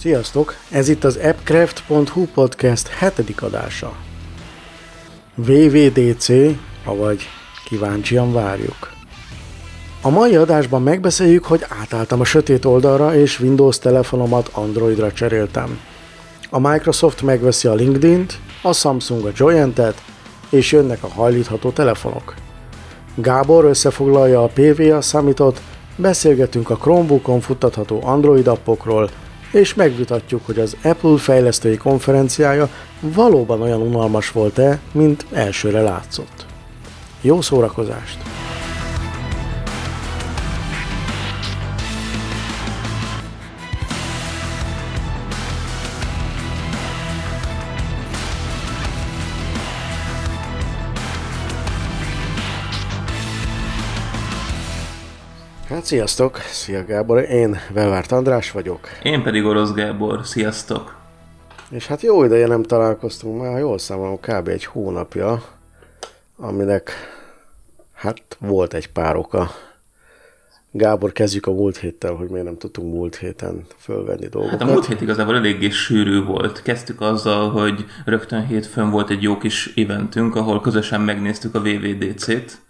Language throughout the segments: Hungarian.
Sziasztok! Ez itt az appcraft.hu podcast hetedik adása. VVDC, avagy kíváncsian várjuk. A mai adásban megbeszéljük, hogy átálltam a sötét oldalra, és Windows telefonomat Androidra cseréltem. A Microsoft megveszi a LinkedIn-t, a Samsung a Joyentet, és jönnek a hajlítható telefonok. Gábor összefoglalja a PVA Summitot, beszélgetünk a Chromebookon futtatható Android appokról, és megvitatjuk, hogy az Apple fejlesztői konferenciája valóban olyan unalmas volt-e, mint elsőre látszott. Jó szórakozást! Sziasztok! Szia Gábor! Én Velvárt András vagyok. Én pedig Orosz Gábor. Sziasztok! És hát jó ideje nem találkoztunk, már jól számolom kb. egy hónapja, aminek hát volt egy pár oka. Gábor, kezdjük a múlt héttel, hogy miért nem tudtunk múlt héten fölvenni dolgokat. Hát a múlt hét igazából eléggé sűrű volt. Kezdtük azzal, hogy rögtön hétfőn volt egy jó kis eventünk, ahol közösen megnéztük a VVDC-t.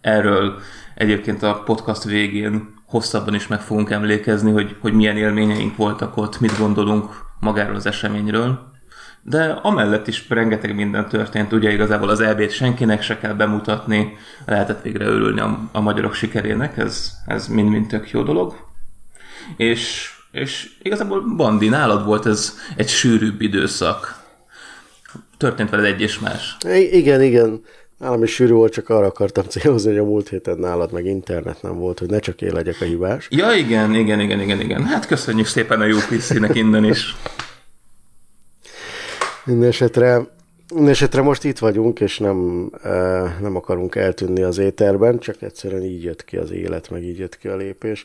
Erről egyébként a podcast végén hosszabban is meg fogunk emlékezni, hogy, hogy milyen élményeink voltak ott, mit gondolunk magáról az eseményről. De amellett is rengeteg minden történt, ugye igazából az EB-t senkinek se kell bemutatni, lehetett végre örülni a, a magyarok sikerének, ez, ez mind-mind tök jó dolog. És, és igazából Bandi, nálad volt ez egy sűrűbb időszak. Történt veled egy és más. I- igen, igen. Nálam is sűrű volt, csak arra akartam célozni, hogy a múlt héten nálad meg internet nem volt, hogy ne csak én legyek a hibás. Ja, igen, igen, igen, igen, igen. Hát köszönjük szépen a UPC-nek innen is. Mindenesetre, mindenesetre most itt vagyunk, és nem, nem akarunk eltűnni az éterben, csak egyszerűen így jött ki az élet, meg így jött ki a lépés.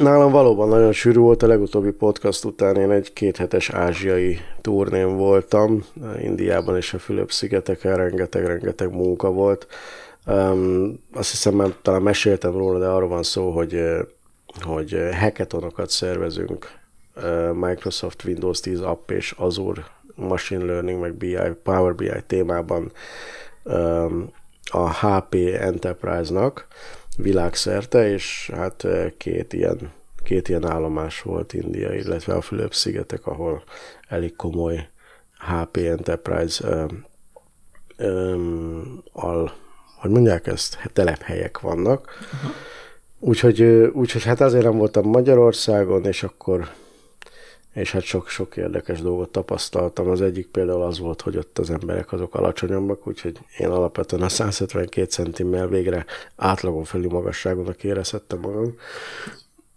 Nálam valóban nagyon sűrű volt a legutóbbi podcast után, én egy kéthetes ázsiai turnén voltam, Indiában és a Fülöp-szigeteken rengeteg-rengeteg munka volt. Um, azt hiszem, már talán meséltem róla, de arról van szó, hogy, hogy hackatonokat szervezünk Microsoft Windows 10 app és Azure Machine Learning, meg BI, Power BI témában um, a HP Enterprise-nak, világszerte, és hát két ilyen, két ilyen állomás volt India, illetve a Fülöp-szigetek, ahol elég komoly HP Enterprise um, um, al, hogy mondják ezt, telephelyek vannak. Uh-huh. Úgyhogy, úgyhogy hát azért nem voltam Magyarországon, és akkor és hát sok-sok érdekes dolgot tapasztaltam. Az egyik például az volt, hogy ott az emberek azok alacsonyabbak, úgyhogy én alapvetően a 172 centimmel végre átlagon felül magasságonak érezhettem magam.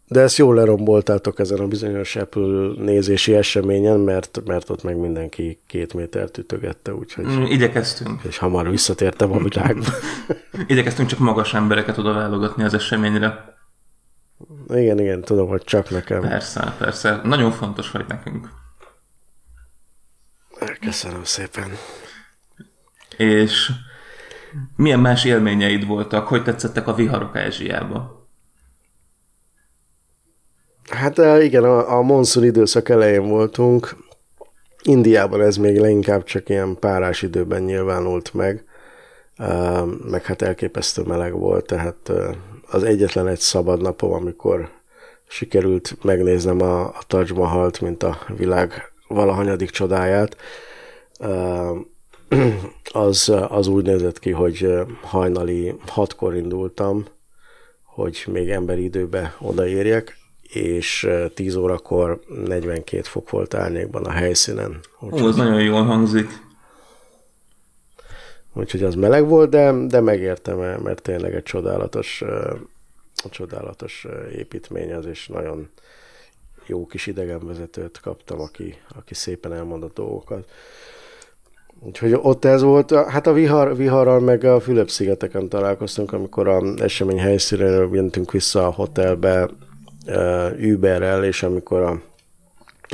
De ezt jól leromboltátok ezen a bizonyos Apple nézési eseményen, mert, mert ott meg mindenki két métert ütögette, úgyhogy... Mm, igyekeztünk. És hamar visszatértem a világba. igyekeztünk csak magas embereket oda válogatni az eseményre. Igen, igen, tudom, hogy csak nekem. Persze, persze. Nagyon fontos vagy nekünk. Köszönöm szépen. És milyen más élményeid voltak? Hogy tetszettek a viharok Ázsiába? Hát igen, a, a monszun időszak elején voltunk. Indiában ez még leginkább csak ilyen párás időben nyilvánult meg, meg hát elképesztő meleg volt, tehát az egyetlen egy szabad napom, amikor sikerült megnéznem a, a Taj Mahalt, mint a világ valahanyadik csodáját, az, az úgy nézett ki, hogy hajnali hatkor indultam, hogy még emberi időbe odaérjek, és 10 órakor 42 fok volt árnyékban a helyszínen. Ó, az nagyon jól hangzik. Úgyhogy az meleg volt, de, de megértem, mert tényleg egy csodálatos, csodálatos építmény az, és nagyon jó kis idegenvezetőt kaptam, aki, aki szépen elmondott dolgokat. Úgyhogy ott ez volt, hát a vihar, viharral meg a Fülöp-szigeteken találkoztunk, amikor a esemény helyszínéről jöntünk vissza a hotelbe uh, Uberrel, és amikor, a,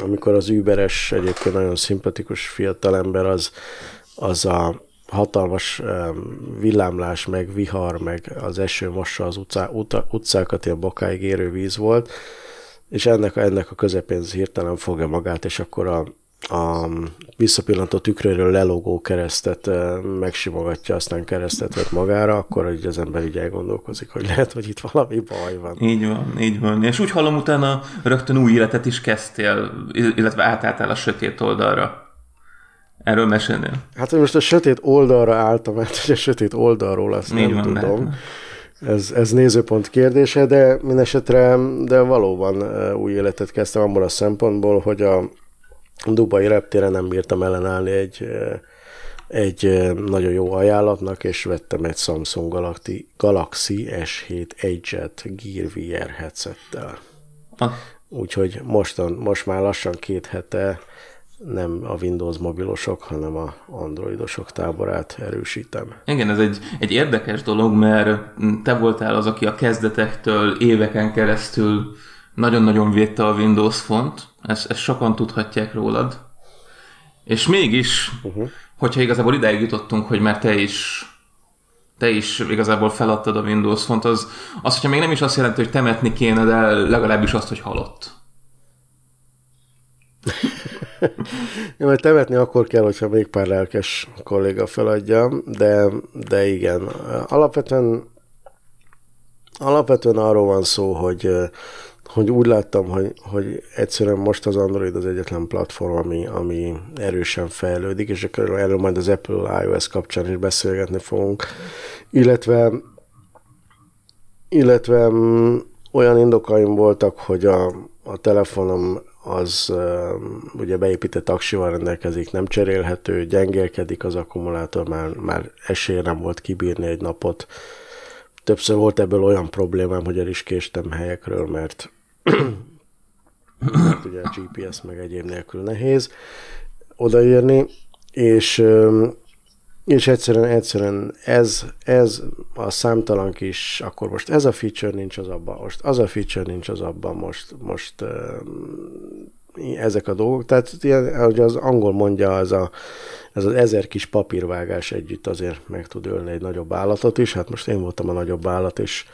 amikor az Uberes egyébként nagyon szimpatikus fiatalember, az, az a hatalmas villámlás, meg vihar, meg az eső mossa az utcá, utca, utcákat, ilyen bokáig érő víz volt, és ennek, ennek a közepén hirtelen fogja magát, és akkor a, a visszapillantó tükréről lelogó keresztet megsimogatja, aztán keresztet vett magára, akkor így az ember így elgondolkozik, hogy lehet, hogy itt valami baj van. Így van, így van. És úgy hallom, utána rögtön új életet is kezdtél, illetve átálltál a sötét oldalra. Erről mesélnél? Hát, hogy most a sötét oldalra álltam, mert hogy a sötét oldalról azt így nem van, tudom. Ez, ez nézőpont kérdése, de mindesetre, de valóban új életet kezdtem abból a szempontból, hogy a, Dubai reptéren nem bírtam ellenállni egy, egy nagyon jó ajánlatnak, és vettem egy Samsung Galaxy, Galaxy S7 Edge-et Gear VR headsettel. Ah. Úgyhogy mostan, most már lassan két hete nem a Windows mobilosok, hanem a androidosok táborát erősítem. Igen, ez egy, egy érdekes dolog, mert te voltál az, aki a kezdetektől éveken keresztül nagyon-nagyon védte a Windows font, ezt, ezt sokan tudhatják rólad. És mégis, uh-huh. hogyha igazából ideig jutottunk, hogy már te is te is igazából feladtad a Windows font, az, az, hogyha még nem is azt jelenti, hogy temetni kéne, de legalábbis azt, hogy halott. Ja, mert temetni akkor kell, hogyha még pár lelkes kolléga feladja, de, de igen. Alapvetően, alapvetően arról van szó, hogy hogy úgy láttam, hogy, hogy egyszerűen most az Android az egyetlen platform, ami, ami erősen fejlődik, és akkor erről majd az Apple iOS kapcsán is beszélgetni fogunk, illetve illetve mm, olyan indokaim voltak, hogy a, a telefonom az uh, ugye beépített aksival rendelkezik, nem cserélhető, gyengélkedik az akkumulátor, már, már esélye nem volt kibírni egy napot. Többször volt ebből olyan problémám, hogy el is késtem helyekről, mert hát ugye a GPS meg egyéb nélkül nehéz odaírni, és, és egyszerűen, egyszerűen ez, ez a számtalan kis, akkor most ez a feature nincs az abban, most az a feature nincs az abban, most, most ezek a dolgok. Tehát ilyen, ahogy az angol mondja, az a, ez az ezer kis papírvágás együtt azért meg tud ölni egy nagyobb állatot is. Hát most én voltam a nagyobb állat, és,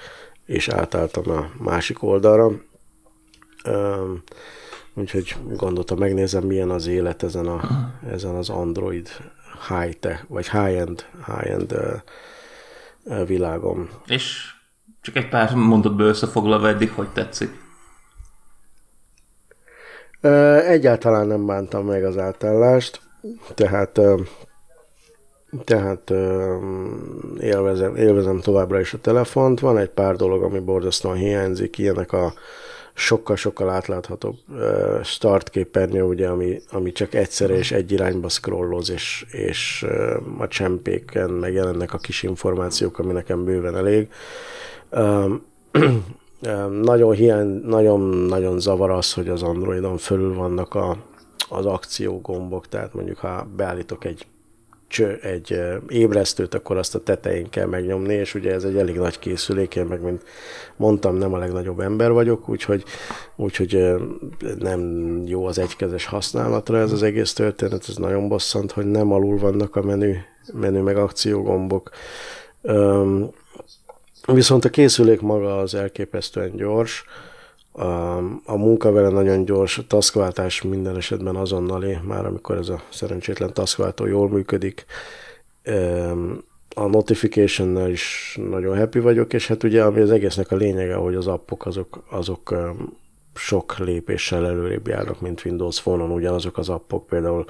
és átálltam a másik oldalra. Úgyhogy gondoltam, megnézem, milyen az élet ezen, a, ezen az Android high-tech, vagy high-end, high-end uh, világon. És csak egy pár mondatból összefoglalva eddig, hogy tetszik? Uh, egyáltalán nem bántam meg az átállást, tehát uh, tehát élvezem, élvezem továbbra is a telefont. Van egy pár dolog, ami borzasztóan hiányzik, ilyenek a sokkal-sokkal átláthatóbb uh, startképernyő, ugye, ami, ami csak egyszer és egy irányba scrolloz, és, és a csempéken megjelennek a kis információk, ami nekem bőven elég. Nagyon hiány, nagyon, nagyon zavar az, hogy az Androidon fölül vannak a, az akciógombok, tehát mondjuk ha beállítok egy cső, egy ébresztőt, akkor azt a tetején kell megnyomni, és ugye ez egy elég nagy készülék, én meg, mint mondtam, nem a legnagyobb ember vagyok, úgyhogy, úgyhogy nem jó az egykezes használatra ez az egész történet, ez nagyon bosszant, hogy nem alul vannak a menü, menü meg akciógombok. Viszont a készülék maga az elképesztően gyors, a, munka vele nagyon gyors, a taskváltás minden esetben azonnali, már amikor ez a szerencsétlen taskváltó jól működik. A notification is nagyon happy vagyok, és hát ugye ami az egésznek a lényege, hogy az appok azok, azok sok lépéssel előrébb járnak, mint Windows Phone-on, ugyanazok az appok, például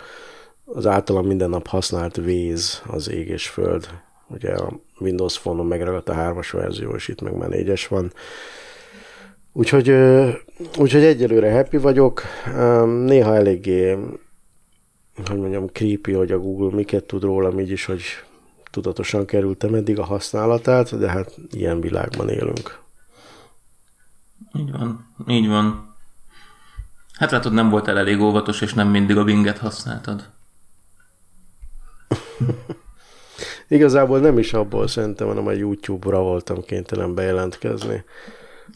az általam minden nap használt Waze, az ég és föld, ugye a Windows Phone-on megragadt a hármas verzió, és itt meg már négyes van, Úgyhogy, úgyhogy egyelőre happy vagyok. Néha eléggé, hogy mondjam, creepy, hogy a Google miket tud rólam, így is, hogy tudatosan kerültem eddig a használatát, de hát ilyen világban élünk. Így van, így van. Hát látod, nem voltál elég óvatos, és nem mindig a Binget használtad. Igazából nem is abból szerintem, hanem a YouTube-ra voltam kénytelen bejelentkezni.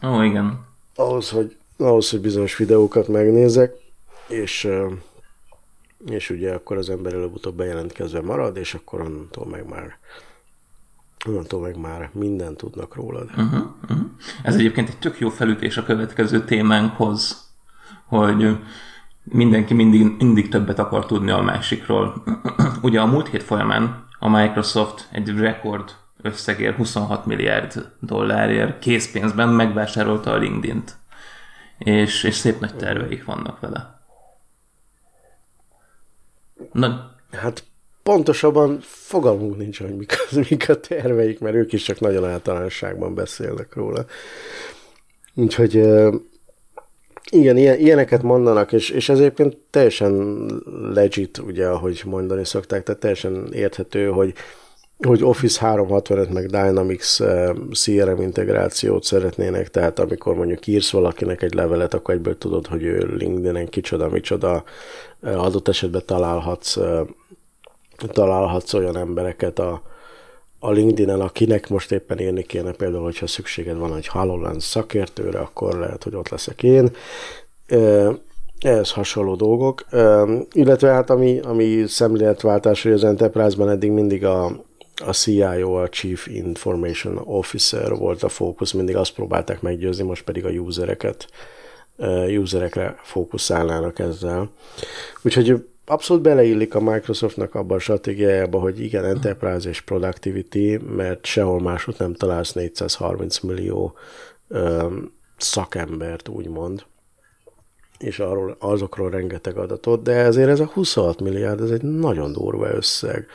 Ó, igen ahhoz, hogy, ahhoz, hogy bizonyos videókat megnézek, és, és ugye akkor az ember előbb-utóbb bejelentkezve marad, és akkor onnantól meg már onnantól meg már mindent tudnak rólad. Uh-huh, uh-huh. Ez egyébként egy tök jó felütés a következő témánkhoz, hogy mindenki mindig, mindig többet akar tudni a másikról. Ugye a múlt hét folyamán a Microsoft egy rekord összegér 26 milliárd dollárért készpénzben megvásárolta a LinkedIn-t. És, és szép nagy terveik vannak vele. Na, hát pontosabban fogalmunk nincs, hogy mik, az, mik a terveik, mert ők is csak nagyon általánosságban beszélnek róla. Úgyhogy igen, ilyen, ilyeneket mondanak, és, és ez egyébként teljesen legit, ugye, ahogy mondani szokták, tehát teljesen érthető, hogy hogy Office 365 meg Dynamics CRM integrációt szeretnének, tehát amikor mondjuk írsz valakinek egy levelet, akkor egyből tudod, hogy ő LinkedIn-en kicsoda, micsoda, adott esetben találhatsz találhatsz olyan embereket a, a LinkedIn-en, akinek most éppen írni kéne, például, hogyha szükséged van egy HoloLens szakértőre, akkor lehet, hogy ott leszek én. Ehhez hasonló dolgok. Illetve hát ami, ami szemléletváltás, hogy az Enterprise-ban eddig mindig a, a CIO, a Chief Information Officer volt a fókusz, mindig azt próbálták meggyőzni, most pedig a usereket, userekre fókuszálnának ezzel. Úgyhogy abszolút beleillik a Microsoftnak abban a stratégiájába, hogy igen, enterprise és productivity, mert sehol máshogy nem találsz 430 millió ö, szakembert, úgymond, és arról, azokról rengeteg adatot, de ezért ez a 26 milliárd, ez egy nagyon durva összeg.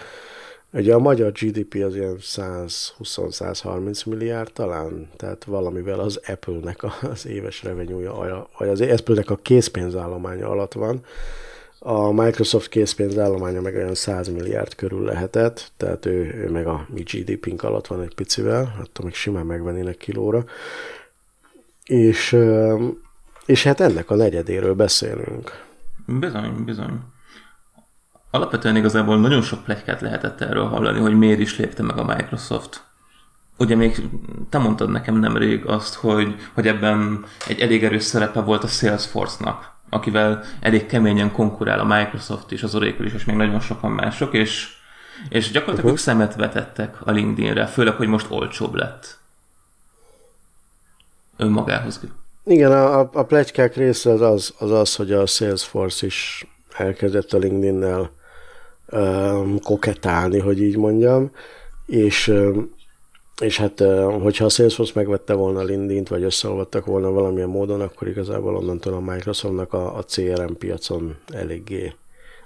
Ugye a magyar GDP az ilyen 120-130 milliárd talán, tehát valamivel az Apple-nek az éves revenue vagy az Apple-nek a készpénzállománya alatt van, a Microsoft készpénzállománya meg olyan 100 milliárd körül lehetett, tehát ő, ő meg a mi GDP-nk alatt van egy picivel, attól még simán megvennének kilóra. És, és hát ennek a negyedéről beszélünk. Bizony, bizony. Alapvetően igazából nagyon sok plegykát lehetett erről hallani, hogy miért is lépte meg a Microsoft. Ugye még te mondtad nekem nemrég azt, hogy, hogy ebben egy elég erős szerepe volt a Salesforce-nak akivel elég keményen konkurál a Microsoft is, az Oracle is, és még nagyon sokan mások, és, és gyakorlatilag uh-huh. szemet vetettek a LinkedInre, főleg, hogy most olcsóbb lett önmagához. Igen, a, a plegykák része az az, az az, hogy a Salesforce is elkezdett a LinkedIn-nel um, koketálni, hogy így mondjam, és és hát, hogyha a Salesforce megvette volna a LinkedIn-t, vagy összeolvadtak volna valamilyen módon, akkor igazából onnantól a Microsoftnak a, a CRM piacon eléggé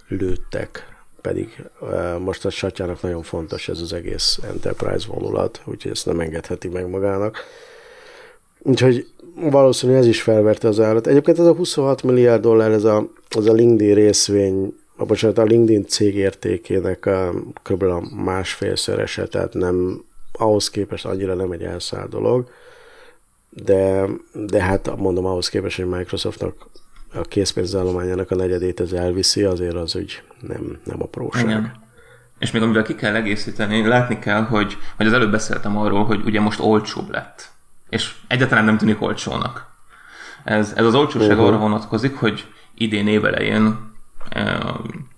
lőttek, pedig most a Satyának nagyon fontos ez az egész enterprise vonulat, úgyhogy ezt nem engedheti meg magának. Úgyhogy valószínűleg ez is felverte az állat. Egyébként ez a 26 milliárd dollár, ez a, az a LinkedIn részvény, a, bocsánat, a LinkedIn cég értékének a, kb. a másfélszerese, tehát nem ahhoz képest annyira nem egy elszállt dolog, de, de hát mondom, ahhoz képest, hogy Microsoftnak a készpénzállományának a negyedét ez elviszi, azért az úgy nem, nem apróság. Igen. És még amivel ki kell egészíteni, látni kell, hogy, hogy az előbb beszéltem arról, hogy ugye most olcsóbb lett. És egyáltalán nem tűnik olcsónak. Ez, ez az olcsóság uh-huh. arra vonatkozik, hogy idén évelején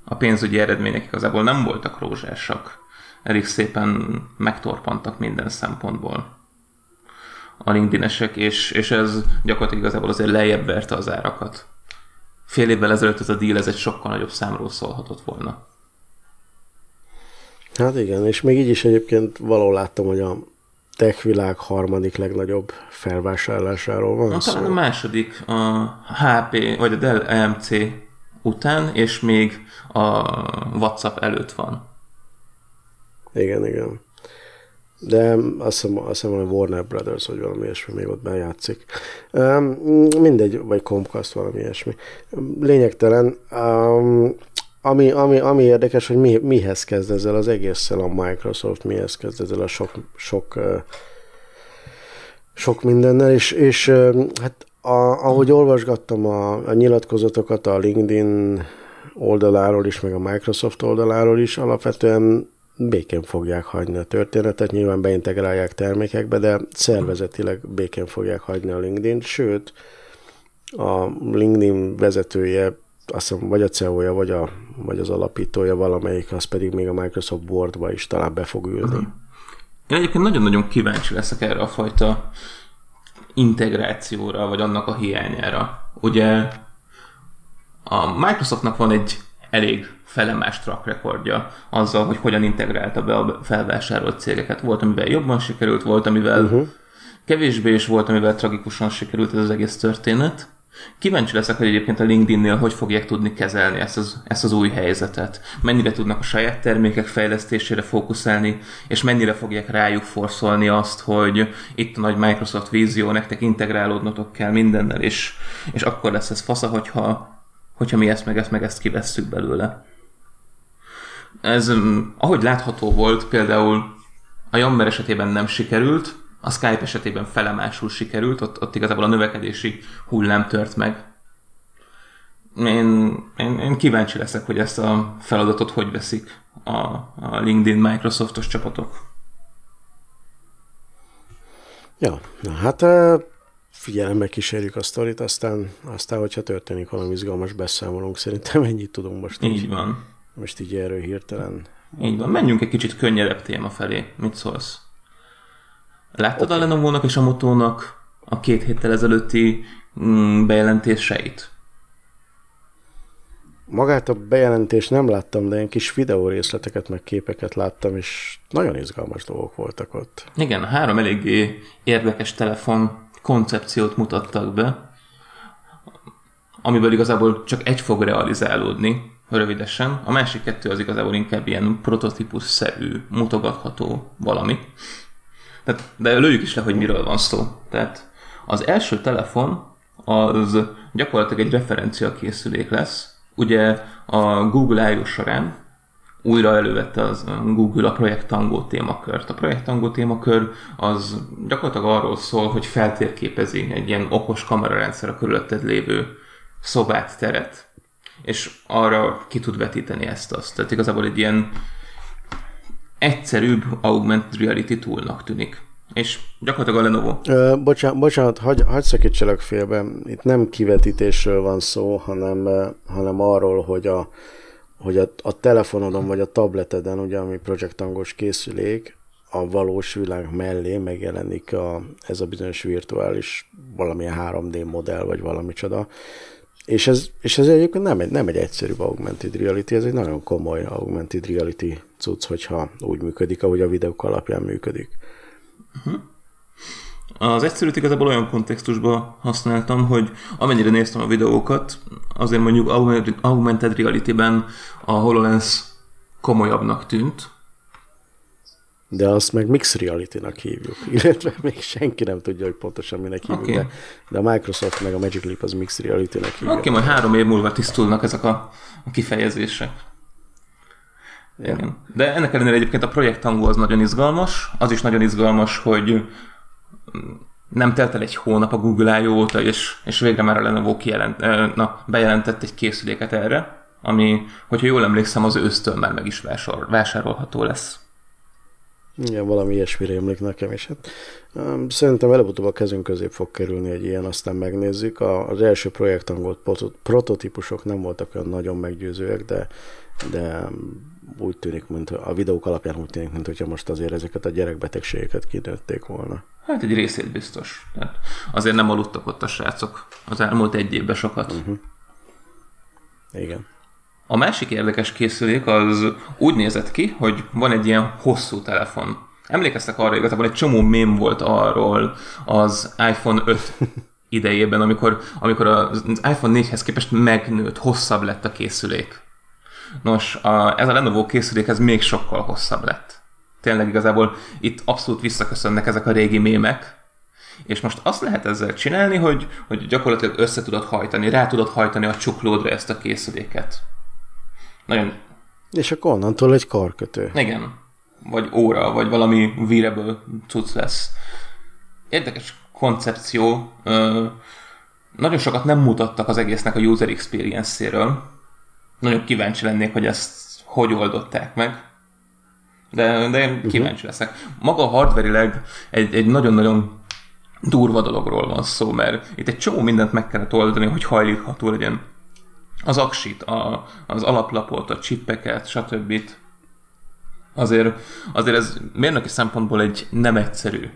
a pénzügyi eredmények igazából nem voltak rózsásak elég szépen megtorpantak minden szempontból a LinkedIn-esek, és, és ez gyakorlatilag igazából azért lejjebb verte az árakat. Fél évvel ezelőtt ez a deal ez egy sokkal nagyobb számról szólhatott volna. Hát igen, és még így is egyébként valahol láttam, hogy a tech világ harmadik legnagyobb felvásárlásáról van Na, szó. Talán a második a HP, vagy a Dell EMC után, és még a WhatsApp előtt van. Igen, igen. De azt hiszem, azt hiszem, hogy Warner Brothers, vagy valami ilyesmi még ott bejátszik. Um, mindegy, vagy Comcast, valami ilyesmi. Lényegtelen. Um, ami, ami, ami érdekes, hogy mi, mihez kezd ezzel az egésszel a Microsoft, mihez kezd ezzel a sok, sok, sok mindennel, és, és hát a, ahogy olvasgattam a, a nyilatkozatokat a LinkedIn oldaláról is, meg a Microsoft oldaláról is, alapvetően békén fogják hagyni a történetet, nyilván beintegrálják termékekbe, de szervezetileg békén fogják hagyni a LinkedIn, sőt, a LinkedIn vezetője, azt hiszem, vagy a CEO-ja, vagy, a, vagy az alapítója valamelyik, az pedig még a Microsoft Boardba is talán be fog ülni. Én egyébként nagyon-nagyon kíváncsi leszek erre a fajta integrációra, vagy annak a hiányára. Ugye a Microsoftnak van egy elég felemás track recordja azzal, hogy hogyan integrálta be a felvásárolt cégeket. Volt, amivel jobban sikerült, volt, amivel uh-huh. kevésbé, és volt, amivel tragikusan sikerült ez az egész történet. Kíváncsi leszek, hogy egyébként a LinkedIn-nél hogy fogják tudni kezelni ezt az, ezt az új helyzetet. Mennyire tudnak a saját termékek fejlesztésére fókuszálni, és mennyire fogják rájuk forszolni azt, hogy itt a nagy Microsoft vízió, nektek integrálódnotok kell mindennel, és, és akkor lesz ez fasza, hogyha, hogyha mi ezt meg ezt meg ezt kivesszük belőle. Ez, ahogy látható volt, például a Yammer esetében nem sikerült, a Skype esetében felemásul sikerült, ott, ott igazából a növekedési hullám tört meg. Én, én, én kíváncsi leszek, hogy ezt a feladatot hogy veszik a, a LinkedIn Microsoftos csapatok. Ja, na hát figyelembe kísérjük a sztorit, aztán, aztán hogyha történik valami izgalmas beszámolunk, szerintem ennyit tudunk most. Így, így van. Most így erről hirtelen. Így van, menjünk egy kicsit könnyedebb téma felé. Mit szólsz? Láttad okay. a Lenovo-nak és a Motónak a két héttel ezelőtti mm, bejelentéseit? Magát a bejelentést nem láttam, de ilyen kis videó részleteket, meg képeket láttam, és nagyon izgalmas dolgok voltak ott. Igen, három eléggé érdekes telefon koncepciót mutattak be, amiből igazából csak egy fog realizálódni, rövidesen. A másik kettő az igazából inkább ilyen prototípus-szerű, mutogatható valami. Tehát, de lőjük is le, hogy miről van szó. Tehát az első telefon az gyakorlatilag egy referencia készülék lesz. Ugye a Google I.O. során újra elővette az Google a Projekt Tango témakört. A Projekt Tango témakör az gyakorlatilag arról szól, hogy feltérképezi egy ilyen okos kamerarendszer a körülötted lévő szobát, teret, és arra ki tud vetíteni ezt-azt. Tehát igazából egy ilyen egyszerűbb augmented reality toolnak tűnik. És gyakorlatilag a Lenovo. Ö, bocsánat, bocsánat hagy, hagy szakítsalak félbe. Itt nem kivetítésről van szó, hanem, hanem arról, hogy a, hogy a, a telefonodon vagy a tableteden, ugye, ami Project Angos készülék, a valós világ mellé megjelenik a, ez a bizonyos virtuális valamilyen 3D modell, vagy valami csoda, és ez, és ez egyébként nem egy, nem egy egyszerű augmented reality, ez egy nagyon komoly augmented reality cucc, hogyha úgy működik, ahogy a videók alapján működik. Uh-huh. Az egyszerűt igazából olyan kontextusban használtam, hogy amennyire néztem a videókat, azért mondjuk augmented reality-ben a HoloLens komolyabbnak tűnt, de azt meg Mixed Reality-nak hívjuk, illetve még senki nem tudja, hogy pontosan minek hívjuk, okay. de, de a Microsoft meg a Magic Leap az Mixed Reality-nek hívja. Oké, okay, majd három év múlva tisztulnak ezek a, a kifejezések. Ja. Igen. De ennek ellenére egyébként a projekt hangú az nagyon izgalmas, az is nagyon izgalmas, hogy nem telt el egy hónap a Google I.O. óta, és, és végre már a Lenovo kijelent, na, bejelentett egy készüléket erre, ami, hogyha jól emlékszem, az ősztől már meg is vásárol, vásárolható lesz. Igen, valami ilyesmire emlék nekem is. Hát, szerintem előbb-utóbb a kezünk közé fog kerülni egy ilyen, aztán megnézzük. Az első projektangolt prototípusok nem voltak olyan nagyon meggyőzőek, de, de úgy tűnik, mint a videók alapján úgy tűnik, mint hogyha most azért ezeket a gyerekbetegségeket kinőtték volna. Hát egy részét biztos. Tehát azért nem aludtak ott a srácok az elmúlt egy évben sokat. Uh-huh. Igen. A másik érdekes készülék az úgy nézett ki, hogy van egy ilyen hosszú telefon. Emlékeztek arra, igazából egy csomó mém volt arról az iPhone 5 idejében, amikor, amikor az iPhone 4-hez képest megnőtt, hosszabb lett a készülék. Nos, a, ez a Lenovo készülék ez még sokkal hosszabb lett. Tényleg igazából itt abszolút visszaköszönnek ezek a régi mémek, és most azt lehet ezzel csinálni, hogy, hogy gyakorlatilag össze tudod hajtani, rá tudod hajtani a csuklódra ezt a készüléket. Nagyon... És akkor onnantól egy karkötő. Igen. Vagy óra, vagy valami wearable cucc lesz. Érdekes koncepció. Nagyon sokat nem mutattak az egésznek a user experience-éről. Nagyon kíváncsi lennék, hogy ezt hogy oldották meg. De, de én uh-huh. kíváncsi leszek. Maga hardverileg egy, egy nagyon-nagyon durva dologról van szó, mert itt egy csomó mindent meg kellett oldani, hogy hajlítható legyen az aksit, a, az alaplapot, a csippeket, stb. azért, azért ez mérnöki szempontból egy nem egyszerű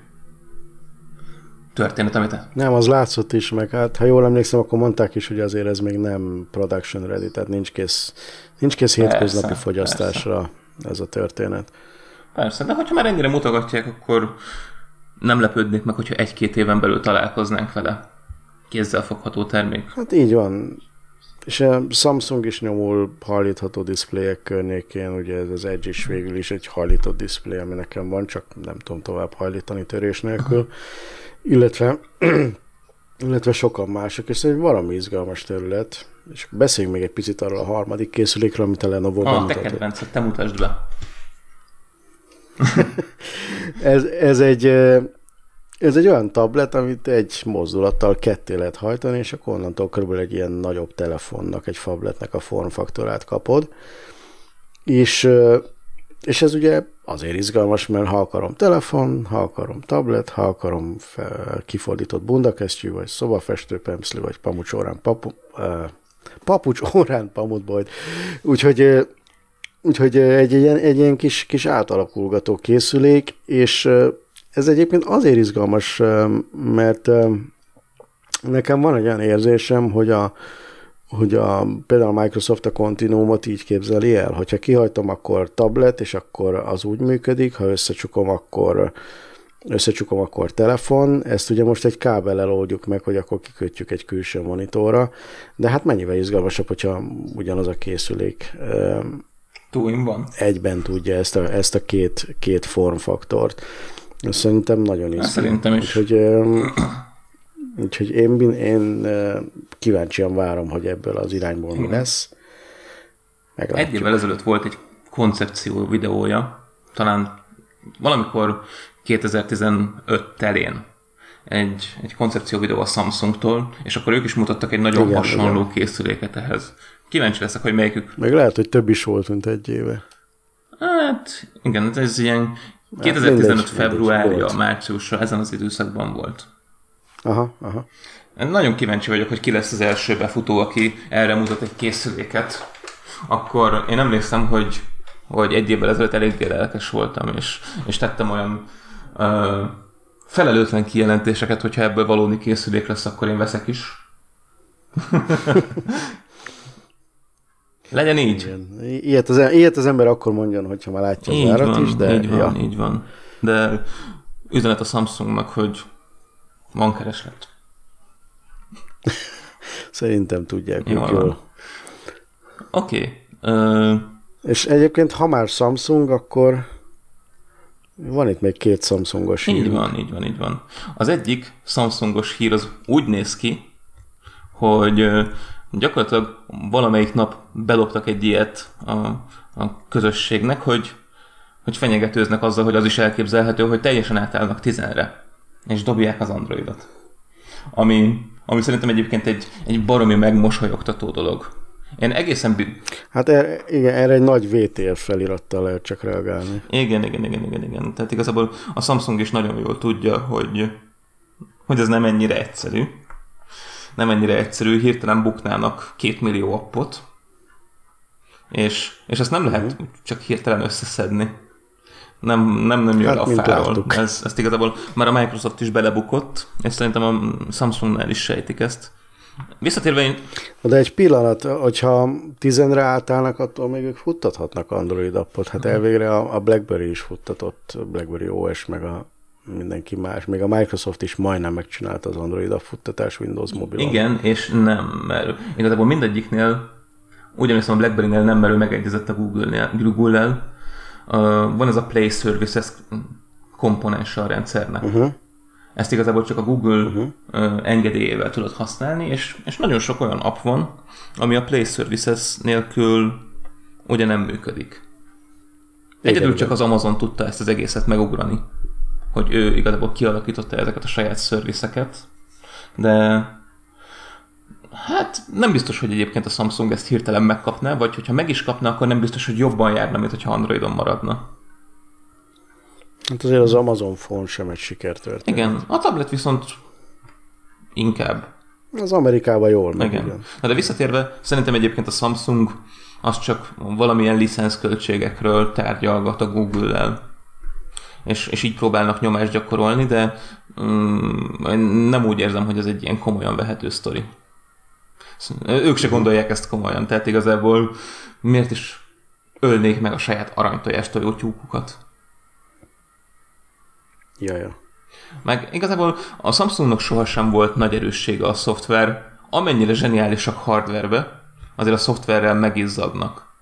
történet, amit... Nem, az látszott is, meg hát ha jól emlékszem, akkor mondták is, hogy azért ez még nem production ready, tehát nincs kész, nincs kész hétköznapi persze, fogyasztásra persze. ez a történet. Persze, de hogyha már ennyire mutogatják, akkor nem lepődnék meg, hogyha egy-két éven belül találkoznánk vele. Kézzel fogható termék. Hát így van. És a Samsung is nyomul hajlítható diszpléjek környékén, ugye ez az Edge is végül is egy hajlított diszplé, ami nekem van, csak nem tudom tovább hajlítani törés nélkül. Illetve, illetve sokan mások, és ez egy valami izgalmas terület. És beszéljünk még egy picit arról a harmadik készülékről, amit a Lenovo ah, bemutatott. te kedvenced, te mutasd be. ez, ez egy ez egy olyan tablet, amit egy mozdulattal ketté lehet hajtani, és akkor onnantól körülbelül egy ilyen nagyobb telefonnak, egy fabletnek a formfaktorát kapod. És, és ez ugye azért izgalmas, mert ha akarom telefon, ha akarom tablet, ha akarom kifordított bundakesztyű, vagy szobafestőpemszli, vagy pamucs órán papu, papucs órán pamutbolyt. Úgyhogy Úgyhogy egy, egy, ilyen, egy ilyen kis, kis átalakulgató készülék, és ez egyébként azért izgalmas, mert nekem van egy olyan érzésem, hogy a, hogy a, például a Microsoft a kontinúmot így képzeli el, hogyha kihajtom, akkor tablet, és akkor az úgy működik, ha összecsukom, akkor összecsukom, akkor telefon. Ezt ugye most egy kábellel oldjuk meg, hogy akkor kikötjük egy külső monitorra, de hát mennyivel izgalmasabb, hogyha ugyanaz a készülék van. egyben tudja ezt a, ezt a két, két formfaktort. Szerintem nagyon is. Szerintem is. Úgyhogy, úgyhogy én, én kíváncsian várom, hogy ebből az irányból mi lesz. Meglátjuk. Egy évvel ezelőtt volt egy koncepció videója, talán valamikor 2015 telén egy, egy koncepció videó a Samsungtól, és akkor ők is mutattak egy nagyon igen, hasonló igen. készüléket ehhez. Kíváncsi leszek, hogy melyikük. Meg lehet, hogy több is volt, mint egy éve. Hát, igen, ez ilyen 2015 mindegy, februárja, mindegy márciusra, ezen az időszakban volt. Aha, aha. Nagyon kíváncsi vagyok, hogy ki lesz az első befutó, aki erre mutat egy készüléket. Akkor én emlékszem, hogy, hogy egy évvel ezelőtt eléggé lelkes voltam, és, és tettem olyan ö, felelőtlen kijelentéseket, hogyha ebből valódi készülék lesz, akkor én veszek is. Legyen így. Igen. Ilyet, az, ilyet az ember akkor mondjon, hogyha már látja az így árat van, is, de... Így van, ja. így van. De üzenet a Samsungnak, hogy van kereslet. Szerintem tudják jól. jól. Oké. Okay. Uh... És egyébként, ha már Samsung, akkor van itt még két Samsungos hír. Így van, így van, így van. Az egyik Samsungos hír az úgy néz ki, hogy gyakorlatilag valamelyik nap beloptak egy ilyet a, a közösségnek, hogy, hogy fenyegetőznek azzal, hogy az is elképzelhető, hogy teljesen átállnak tizenre, és dobják az Androidot. Ami, ami szerintem egyébként egy, egy baromi megmosolyogtató dolog. Én egészen... Hát erre, igen, erre egy nagy VTF felirattal lehet csak reagálni. Igen, igen, igen, igen, igen. Tehát igazából a Samsung is nagyon jól tudja, hogy, hogy ez nem ennyire egyszerű nem ennyire egyszerű, hirtelen buknának két millió appot, és, és ezt nem lehet uh-huh. csak hirtelen összeszedni. Nem, nem, nem jön hát, a fáról. Ez, ezt igazából már a Microsoft is belebukott, és szerintem a Samsungnál is sejtik ezt. Visszatérve én... De egy pillanat, hogyha tizenre átállnak, attól még ők futtathatnak Android appot. Hát elvégre a, a BlackBerry is futtatott, BlackBerry OS, meg a mindenki más. Még a Microsoft is majdnem megcsinálta az Android a futtatás Windows mobilon. Igen, és nem, mert igazából mindegyiknél ugyanis a BlackBerry-nél nem merő megegyezett a Google-nél, Google-nel. Uh, van ez a Play Services komponense a rendszernek. Uh-huh. Ezt igazából csak a Google uh-huh. uh, engedélyével tudod használni, és, és nagyon sok olyan app van, ami a Play Services nélkül ugye nem működik. Egyedül csak az Amazon tudta ezt az egészet megugrani hogy ő igazából kialakította ezeket a saját szerviszeket, de hát nem biztos, hogy egyébként a Samsung ezt hirtelen megkapná, vagy hogyha meg is kapna, akkor nem biztos, hogy jobban járna, mint hogyha Androidon maradna. Hát azért az Amazon Phone sem egy sikertörténet. Igen, a tablet viszont inkább. Az Amerikában jól megy. Igen. igen. Na de visszatérve, szerintem egyébként a Samsung az csak valamilyen licenszköltségekről tárgyalgat a Google-lel. És, és így próbálnak nyomást gyakorolni, de um, nem úgy érzem, hogy ez egy ilyen komolyan vehető sztori. Ők se gondolják ezt komolyan, tehát igazából miért is ölnék meg a saját aranytojás tojótyúkukat? Jaja. Meg igazából a Samsungnak sohasem volt nagy erőssége a szoftver, amennyire zseniálisak hardverbe, azért a szoftverrel megizzadnak.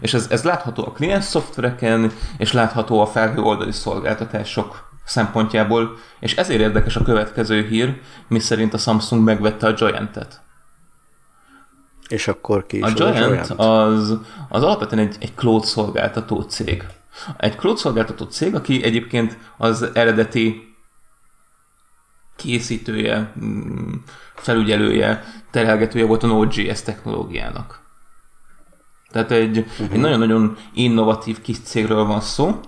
És ez, ez látható a kliens szoftvereken, és látható a felhő oldali szolgáltatások szempontjából, és ezért érdekes a következő hír, miszerint a Samsung megvette a Giant-et. És akkor ki is a Giant, a Giant? Az, az alapvetően egy, egy cloud szolgáltató cég. Egy cloud szolgáltató cég, aki egyébként az eredeti készítője, mm, felügyelője, terhelgetője volt a Node.js technológiának. Tehát egy, uh-huh. egy nagyon-nagyon innovatív kis cégről van szó,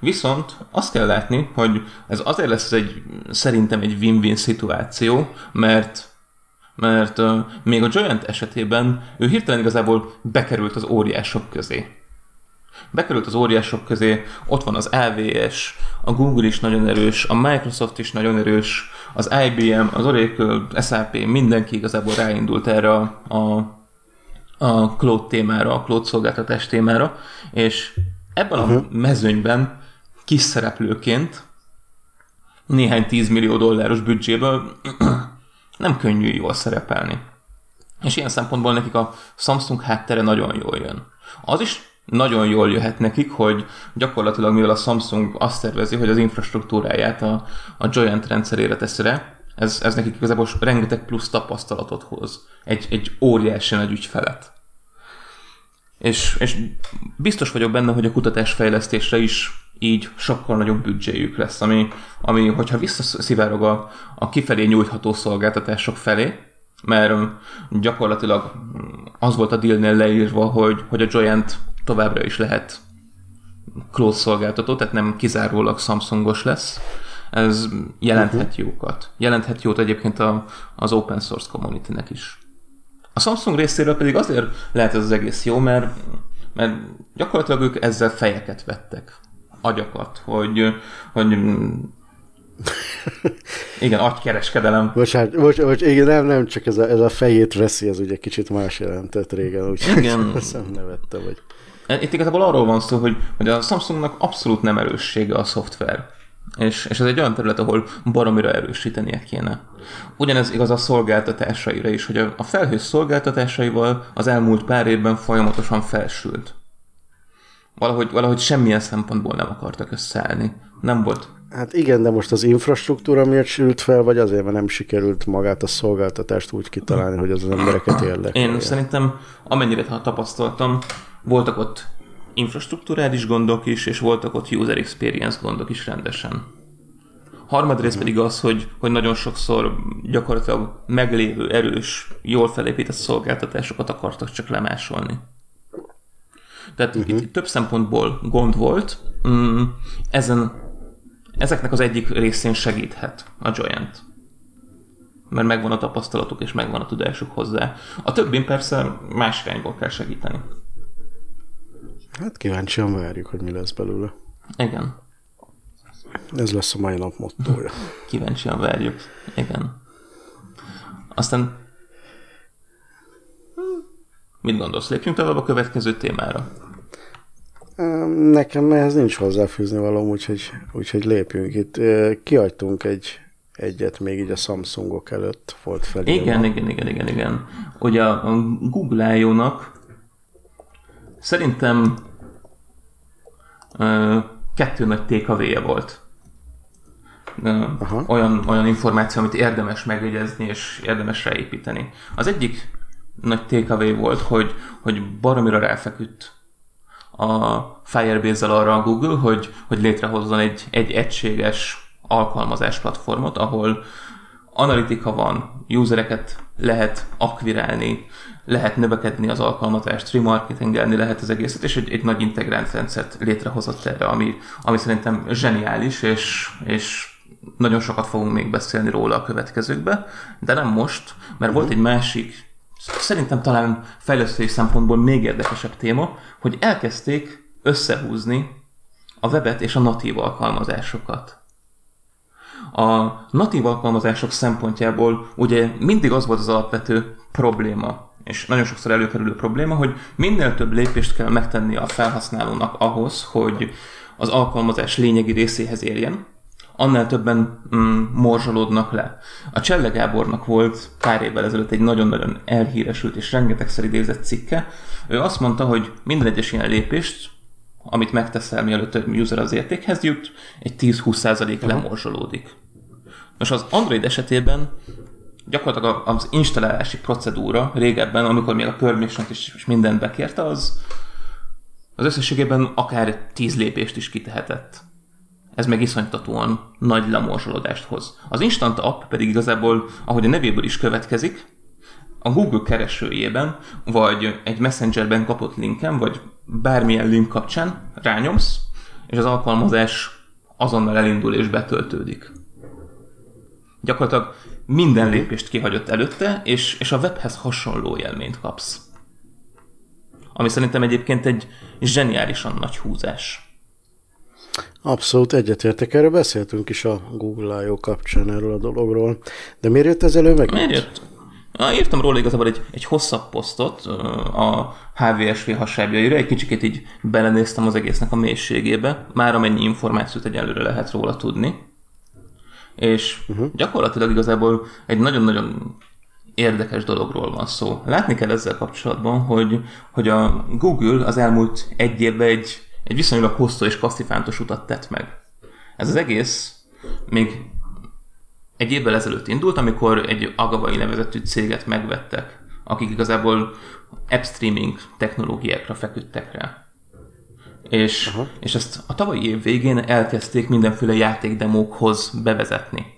Viszont azt kell látni, hogy ez azért lesz egy, szerintem egy win-win szituáció, mert mert uh, még a Giant esetében ő hirtelen igazából bekerült az óriások közé. Bekerült az óriások közé, ott van az AWS, a Google is nagyon erős, a Microsoft is nagyon erős, az IBM, az Oracle, SAP, mindenki igazából ráindult erre a, a, a cloud témára, a cloud szolgáltatás témára, és ebben uh-huh. a mezőnyben kis szereplőként néhány 10 millió dolláros büdzséből nem könnyű jól szerepelni. És ilyen szempontból nekik a Samsung háttere nagyon jól jön. Az is nagyon jól jöhet nekik, hogy gyakorlatilag mivel a Samsung azt tervezi, hogy az infrastruktúráját a, a Giant rendszerére teszi rá, ez, ez nekik igazából rengeteg plusz tapasztalatot hoz. Egy, egy óriási nagy ügyfelet. És, és biztos vagyok benne, hogy a kutatásfejlesztésre is így sokkal nagyobb büdzséjük lesz, ami, ami hogyha visszaszivárog a, a kifelé nyújtható szolgáltatások felé, mert gyakorlatilag az volt a dealnél leírva, hogy, hogy a Giant továbbra is lehet close szolgáltató, tehát nem kizárólag Samsungos lesz. Ez jelenthet uh-huh. jókat. Jelenthet jót egyébként a, az open source community-nek is. A Samsung részéről pedig azért lehet ez az egész jó, mert, mert gyakorlatilag ők ezzel fejeket vettek, agyakat, hogy, hogy igen, agykereskedelem. Bocsánat, bocs, bocs, igen, nem, nem csak ez a, ez a fejét veszi, ez ugye kicsit más jelentett régen, úgyhogy igen. nem nevette, vagy. Itt igazából arról van szó, hogy, hogy a Samsungnak abszolút nem erőssége a szoftver. És, és ez egy olyan terület, ahol baromira erősítenie kéne. Ugyanez igaz a szolgáltatásaira is, hogy a, a felhő szolgáltatásaival az elmúlt pár évben folyamatosan felsült. Valahogy, valahogy semmilyen szempontból nem akartak összeállni. Nem volt Hát igen, de most az infrastruktúra miért sült fel, vagy azért, mert nem sikerült magát a szolgáltatást úgy kitalálni, hogy az az embereket érdekel. Én szerintem, amennyire tapasztaltam, voltak ott infrastruktúrális gondok is, és voltak ott user experience gondok is rendesen. Harmadrészt pedig az, hogy, hogy nagyon sokszor gyakorlatilag meglévő, erős, jól felépített szolgáltatásokat akartak csak lemásolni. Tehát uh-huh. itt több szempontból gond volt. Mm, ezen ezeknek az egyik részén segíthet a Giant. Mert megvan a tapasztalatuk és megvan a tudásuk hozzá. A többin persze más irányból kell segíteni. Hát kíváncsian várjuk, hogy mi lesz belőle. Igen. Ez lesz a mai nap mottója. Kíváncsian várjuk. Igen. Aztán mit gondolsz? Lépjünk tovább a következő témára. Nekem ehhez nincs hozzáfűzni való, úgyhogy, úgyhogy lépjünk. Itt kiadtunk egy, egyet még így a Samsungok előtt volt fel. Igen, igen, igen, igen, igen. Ugye a Google I.O.-nak szerintem kettő nagy TKV-je volt. Aha. Olyan, olyan információ, amit érdemes megjegyezni és érdemes ráépíteni. Az egyik nagy TKV volt, hogy, hogy baromira ráfeküdt a Firebase-zel arra a Google, hogy, hogy létrehozzon egy, egy egységes alkalmazás platformot, ahol analitika van, usereket lehet akvirálni, lehet növekedni az alkalmazást, remarketingelni lehet az egészet, és egy, egy nagy integrált rendszert létrehozott erre, ami, ami szerintem zseniális, és, és nagyon sokat fogunk még beszélni róla a következőkbe, de nem most, mert volt egy másik, szerintem talán fejlesztői szempontból még érdekesebb téma, hogy elkezdték összehúzni a webet és a natív alkalmazásokat. A natív alkalmazások szempontjából ugye mindig az volt az alapvető probléma, és nagyon sokszor előkerülő probléma, hogy minél több lépést kell megtenni a felhasználónak ahhoz, hogy az alkalmazás lényegi részéhez érjen, annál többen mm, morzsolódnak le. A Cselle Gábornak volt pár évvel ezelőtt egy nagyon-nagyon elhíresült és rengetegszer idézett cikke. Ő azt mondta, hogy minden egyes ilyen lépést, amit megteszel, mielőtt a user az értékhez jut, egy 10-20% lemorzsolódik. Most az Android esetében gyakorlatilag az installálási procedúra régebben, amikor még a permission is, is mindent bekérte, az az összességében akár 10 lépést is kitehetett. Ez meg iszonytatóan nagy lemorzsolódást hoz. Az Instant App pedig igazából, ahogy a nevéből is következik, a Google keresőjében, vagy egy Messengerben kapott linken, vagy bármilyen link kapcsán rányomsz, és az alkalmazás azonnal elindul és betöltődik. Gyakorlatilag minden lépést kihagyott előtte, és, és a webhez hasonló élményt kapsz. Ami szerintem egyébként egy zseniálisan nagy húzás. Abszolút egyetértek, erről beszéltünk is a Google I.O. kapcsán erről a dologról. De miért jött ez elő meg? Miért jött? Írtam róla igazából egy, egy hosszabb posztot a HVSV hasábjaira, egy kicsit így belenéztem az egésznek a mélységébe, már amennyi információt egyelőre lehet róla tudni. És uh-huh. gyakorlatilag igazából egy nagyon-nagyon érdekes dologról van szó. Látni kell ezzel kapcsolatban, hogy, hogy a Google az elmúlt egy évben egy, egy viszonylag hosszú és kasszifántos utat tett meg. Ez az egész még egy évvel ezelőtt indult, amikor egy Agavai nevezetű céget megvettek, akik igazából app streaming technológiákra feküdtek rá. És, és ezt a tavalyi év végén elkezdték mindenféle játékdemókhoz bevezetni.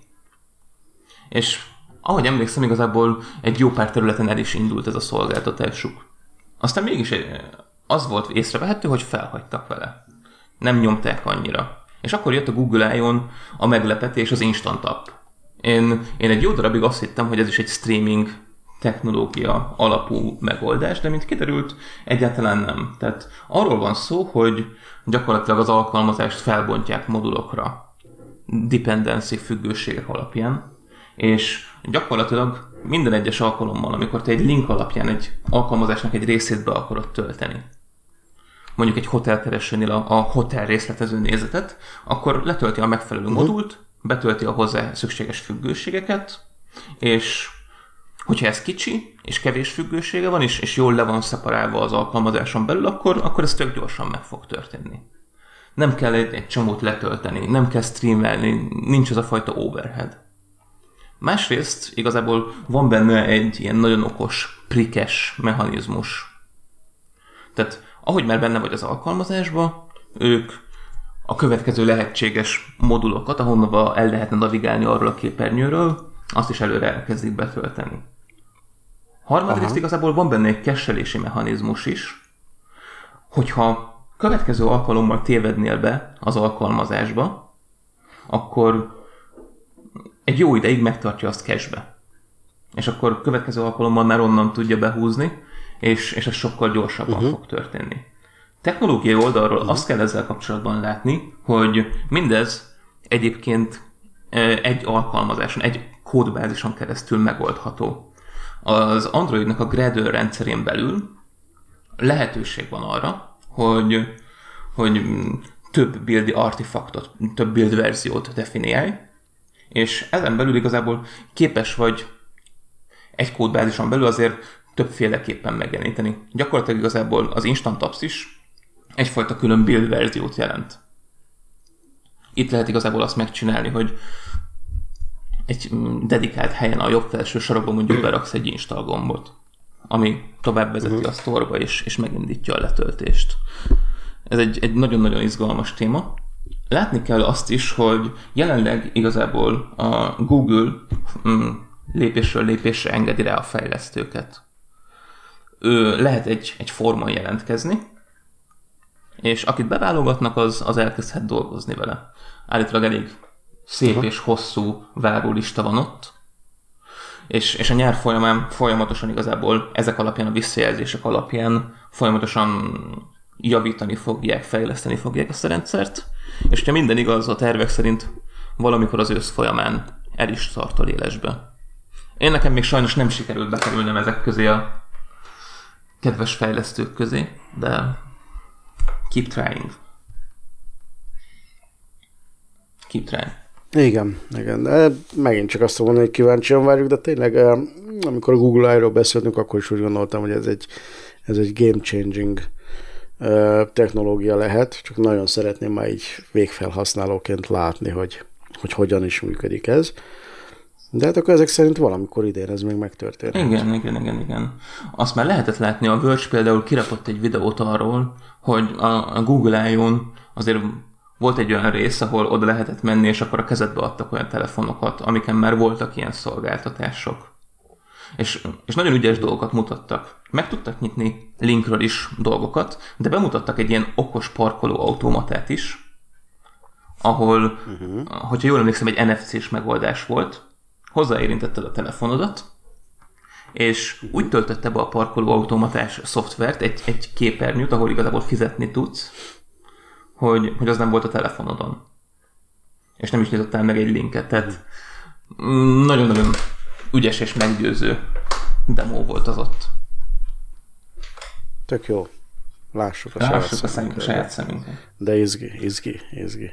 És ahogy emlékszem, igazából egy jó pár területen el is indult ez a szolgáltatásuk. Aztán mégis az volt észrevehető, hogy felhagytak vele. Nem nyomták annyira. És akkor jött a Google I.O.-n a meglepetés, az Instant App. Én, én egy jó darabig azt hittem, hogy ez is egy streaming technológia alapú megoldás, de mint kiderült, egyáltalán nem. Tehát arról van szó, hogy gyakorlatilag az alkalmazást felbontják modulokra, dependency függőségek alapján, és gyakorlatilag minden egyes alkalommal, amikor te egy link alapján egy alkalmazásnak egy részét be akarod tölteni, mondjuk egy hotelkeresőnél a, a hotel részletező nézetet, akkor letölti a megfelelő uh-huh. modult, betölti a hozzá szükséges függőségeket, és hogyha ez kicsi, és kevés függősége van, és, és jól le van szeparálva az alkalmazáson belül, akkor, akkor ez tök gyorsan meg fog történni. Nem kell egy, egy csomót letölteni, nem kell streamelni, nincs az a fajta overhead. Másrészt igazából van benne egy ilyen nagyon okos, prikes mechanizmus. Tehát ahogy már benne vagy az alkalmazásba, ők a következő lehetséges modulokat, ahonnan el lehetne navigálni arról a képernyőről, azt is előre elkezdik betölteni. Harmadrészt igazából van benne egy kesselési mechanizmus is, hogyha következő alkalommal tévednél be az alkalmazásba, akkor egy jó ideig megtartja azt cashbe. És akkor következő alkalommal már onnan tudja behúzni, és, és ez sokkal gyorsabban uh-huh. fog történni. Technológiai oldalról uh-huh. azt kell ezzel kapcsolatban látni, hogy mindez egyébként egy alkalmazáson, egy kódbázison keresztül megoldható. Az Androidnak a Gradle rendszerén belül lehetőség van arra, hogy, hogy több buildi artefaktot, több build verziót definiálj, és ezen belül igazából képes vagy egy kódbázison belül azért többféleképpen megjeleníteni. Gyakorlatilag igazából az Instant Apps is egyfajta külön build verziót jelent. Itt lehet igazából azt megcsinálni, hogy egy dedikált helyen a jobb felső sarokban mondjuk beraksz egy install gombot, ami tovább vezeti uh-huh. a sztorba és, és megindítja a letöltést. Ez egy, egy nagyon-nagyon izgalmas téma. Látni kell azt is, hogy jelenleg igazából a Google mm, lépésről lépésre engedi rá a fejlesztőket. Ő lehet egy, egy formon jelentkezni, és akit beválogatnak, az, az elkezdhet dolgozni vele. Állítólag elég szép uh-huh. és hosszú várólista van ott, és, és a nyár folyamán folyamatosan igazából ezek alapján, a visszajelzések alapján folyamatosan javítani fogják, fejleszteni fogják ezt a rendszert, és ha minden igaz, a tervek szerint valamikor az ősz folyamán el is a élesbe. Én nekem még sajnos nem sikerült bekerülnem ezek közé a kedves fejlesztők közé, de keep trying. Keep trying. Igen, igen. De megint csak azt mondani, hogy kíváncsian várjuk, de tényleg, amikor a Google I-ról beszéltünk, akkor is úgy gondoltam, hogy ez egy, ez egy game changing technológia lehet, csak nagyon szeretném már így végfelhasználóként látni, hogy, hogy hogyan is működik ez. De hát akkor ezek szerint valamikor idén ez még megtörtént. Igen, igen, igen, igen. Azt már lehetett látni, a Verge például kirakott egy videót arról, hogy a, a Google I-on azért volt egy olyan rész, ahol oda lehetett menni, és akkor a kezedbe adtak olyan telefonokat, amiken már voltak ilyen szolgáltatások. És, és nagyon ügyes dolgokat mutattak. Meg tudtak nyitni linkről is dolgokat, de bemutattak egy ilyen okos parkoló automatát is, ahol, uh-huh. hogyha jól emlékszem, egy NFC-s megoldás volt, hozzáérintetted a telefonodat, és úgy töltötte be a parkoló automatás szoftvert, egy, egy képernyőt, ahol igazából fizetni tudsz, hogy, hogy az nem volt a telefonodon. És nem is nyitottál meg egy linket, tehát mm, nagyon-nagyon ügyes és meggyőző demo volt az ott. Tök jó. Lássuk a, Lássuk saját, a, saját szemünket. De izgi, izgi, izgi.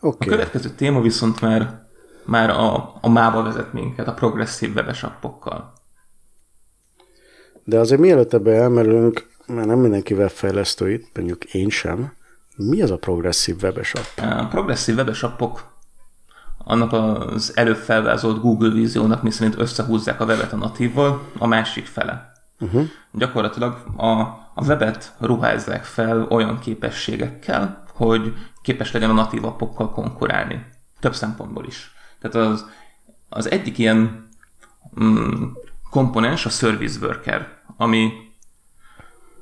Okay. A következő téma viszont már, már a, a mába vezet minket, a progresszív webes appokkal. De azért mielőtt ebbe elmerülünk, mert nem mindenki webfejlesztő itt, mondjuk én sem, mi az a progresszív webes app? A progresszív webes appok annak az előbb felvázolt Google víziónak, miszerint összehúzzák a webet a natívval, a másik fele. Uh-huh. Gyakorlatilag a, a webet ruházzák fel olyan képességekkel, hogy képes legyen a natív appokkal konkurálni. Több szempontból is. Tehát az, az egyik ilyen mm, komponens a Service Worker, ami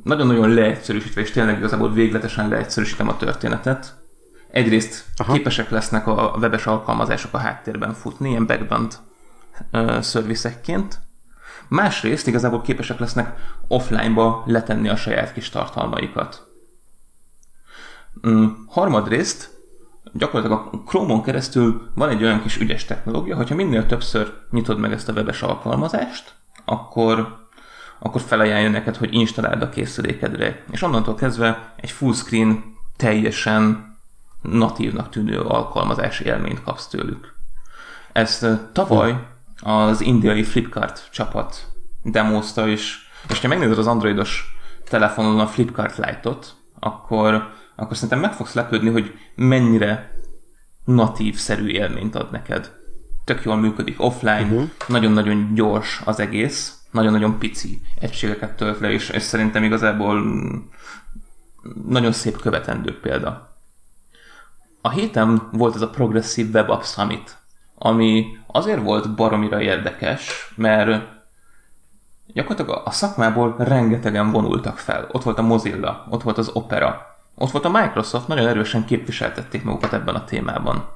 nagyon-nagyon leegyszerűsítve, és tényleg igazából végletesen leegyszerűsítem a történetet. Egyrészt Aha. képesek lesznek a webes alkalmazások a háttérben futni, ilyen background uh, szervizekként. Másrészt igazából képesek lesznek offline-ba letenni a saját kis tartalmaikat. Um, harmadrészt gyakorlatilag a Chrome-on keresztül van egy olyan kis ügyes technológia, hogyha minél többször nyitod meg ezt a webes alkalmazást, akkor akkor felajánlja neked, hogy installáld a készülékedre. És onnantól kezdve egy full screen teljesen natívnak tűnő alkalmazási élményt kapsz tőlük. Ezt tavaly az indiai Flipkart csapat demozta is, és ha megnézed az androidos telefonon a Flipkart Lite-ot, akkor, akkor szerintem meg fogsz lepődni, hogy mennyire natív-szerű élményt ad neked. Tök jól működik offline, uh-huh. nagyon-nagyon gyors az egész, nagyon-nagyon pici egységeket tölt le, és, és szerintem igazából nagyon szép követendő példa. A héten volt ez a Progressive Web App Summit, ami azért volt baromira érdekes, mert gyakorlatilag a szakmából rengetegen vonultak fel. Ott volt a Mozilla, ott volt az Opera, ott volt a Microsoft, nagyon erősen képviseltették magukat ebben a témában.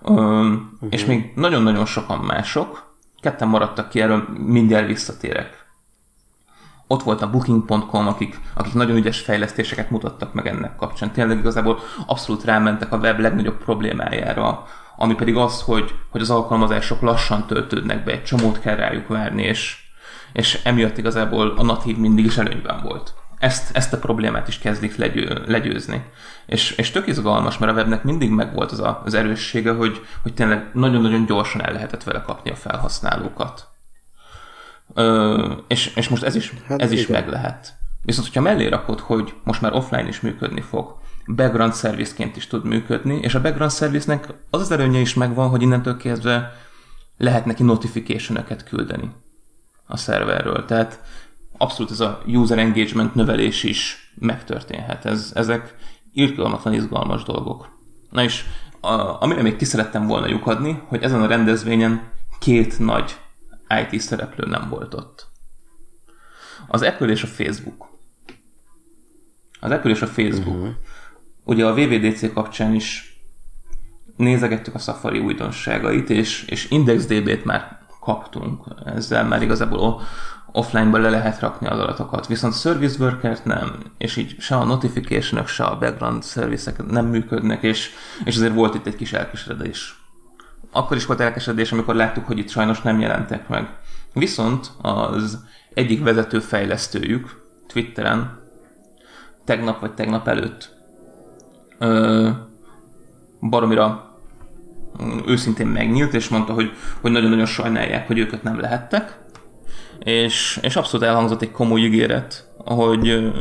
uh-huh. És még nagyon-nagyon sokan mások, ketten maradtak ki, erről mindjárt visszatérek. Ott volt a Booking.com, akik, akik nagyon ügyes fejlesztéseket mutattak meg ennek kapcsán. Tényleg igazából abszolút rámentek a web legnagyobb problémájára, ami pedig az, hogy, hogy az alkalmazások lassan töltődnek be, egy csomót kell rájuk várni, és, és emiatt igazából a natív mindig is előnyben volt ezt, ezt a problémát is kezdik legyő, legyőzni. És, és tök izgalmas, mert a webnek mindig megvolt az a, az erőssége, hogy, hogy tényleg nagyon-nagyon gyorsan el lehetett vele kapni a felhasználókat. Ö, és, és most ez is, hát ez is meg lehet. Viszont, hogyha mellé rakod, hogy most már offline is működni fog, background serviceként is tud működni, és a background service az az előnye is megvan, hogy innentől kezdve lehet neki notification küldeni a szerverről. Tehát abszolút ez a user engagement növelés is megtörténhet. Ez, ezek irgalmatlan izgalmas dolgok. Na és a, amire még ki szerettem volna lyukadni, hogy ezen a rendezvényen két nagy IT szereplő nem volt ott. Az Apple és a Facebook. Az Apple és a Facebook. Uh-huh. Ugye a VVDC kapcsán is nézegettük a Safari újdonságait, és, és IndexDB-t már kaptunk. Ezzel már igazából offline-ba le lehet rakni az adatokat. Viszont Service Worker-t nem, és így se a notification se a background service nem működnek, és, és azért volt itt egy kis elkeseredés. Akkor is volt elkeseredés, amikor láttuk, hogy itt sajnos nem jelentek meg. Viszont az egyik vezető fejlesztőjük Twitteren tegnap vagy tegnap előtt ö, baromira őszintén megnyílt, és mondta, hogy, hogy nagyon-nagyon sajnálják, hogy őket nem lehettek, és, és abszolút elhangzott egy komoly ígéret, hogy,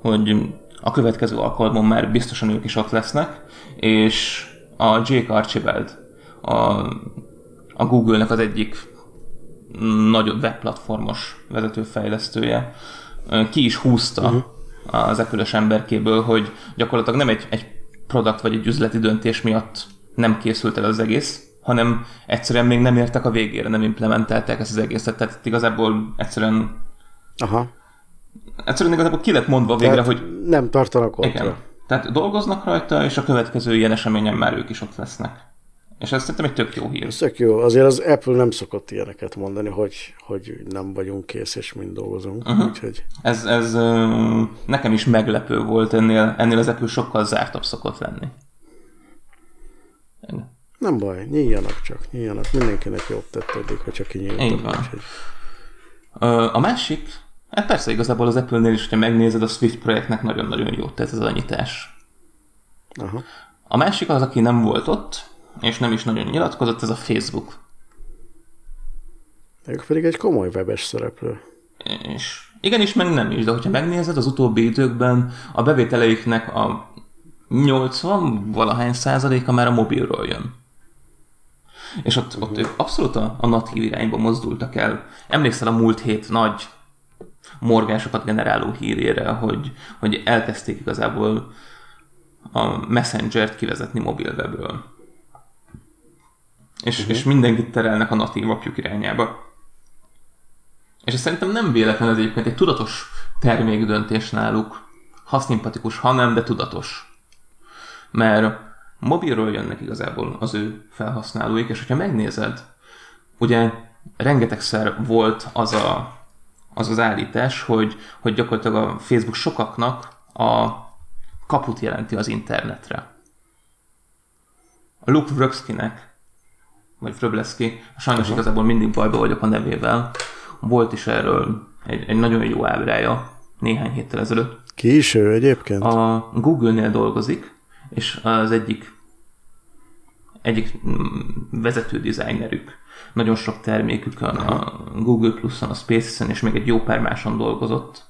hogy a következő alkalommal már biztosan ők is ott lesznek, és a Jake Archibald, a, a Google-nek az egyik nagyobb webplatformos vezetőfejlesztője, ki is húzta uh-huh. az apple emberkéből, hogy gyakorlatilag nem egy, egy produkt vagy egy üzleti döntés miatt nem készült el az egész, hanem egyszerűen még nem értek a végére, nem implementálták ezt az egészet, tehát itt igazából egyszerűen Aha. Egyszerűen igazából ki lett mondva végre, tehát hogy... Nem tartanak ott. Igen. Tehát dolgoznak rajta, és a következő ilyen eseményen már ők is ott lesznek. És ez szerintem egy tök jó hír. Ez tök jó. Azért az Apple nem szokott ilyeneket mondani, hogy, hogy nem vagyunk kész, és mind dolgozunk. Uh-huh. Úgyhogy... Ez, ez nekem is meglepő volt, ennél, ennél az Apple sokkal zártabb szokott lenni. Nem baj, nyíljanak csak, nyíljanak. Mindenkinek jobb tettődik, ha csak kinyíltak. Így van. Úgyhogy... A másik, hát persze igazából az Apple-nél is, hogyha megnézed, a Swift projektnek nagyon-nagyon jó tett ez az anyítás. Aha. A másik az, aki nem volt ott, és nem is nagyon nyilatkozott, ez a Facebook. Ők pedig egy komoly webes szereplő. És igenis, meg nem is, de hogyha megnézed, az utóbbi időkben a bevételeiknek a 80 valahány százaléka már a mobilról jön. És ott, ott ők abszolút a, a natív irányba mozdultak el. Emlékszel a múlt hét nagy morgásokat generáló hírére, hogy, hogy elkezdték igazából a Messenger-t kivezetni mobilwebről. És, uh-huh. és mindenkit terelnek a natív apjuk irányába. És ez szerintem nem véletlen, ez egyébként egy tudatos termékdöntés náluk. Ha szimpatikus, ha nem, de tudatos. Mert mobilról jönnek igazából az ő felhasználóik, és hogyha megnézed, ugye rengetegszer volt az a, az, az állítás, hogy, hogy gyakorlatilag a Facebook sokaknak a kaput jelenti az internetre. A Luke Vröxkinek, vagy Vröbleszki, sajnos uh-huh. igazából mindig bajba vagyok a nevével, volt is erről egy, egy nagyon jó ábrája néhány héttel ezelőtt. Ki is ő egyébként? A Google-nél dolgozik, és az egyik egyik vezető designerük. Nagyon sok termékükön, a Google Plus-on, a Spaces-en, és még egy jó pár máson dolgozott.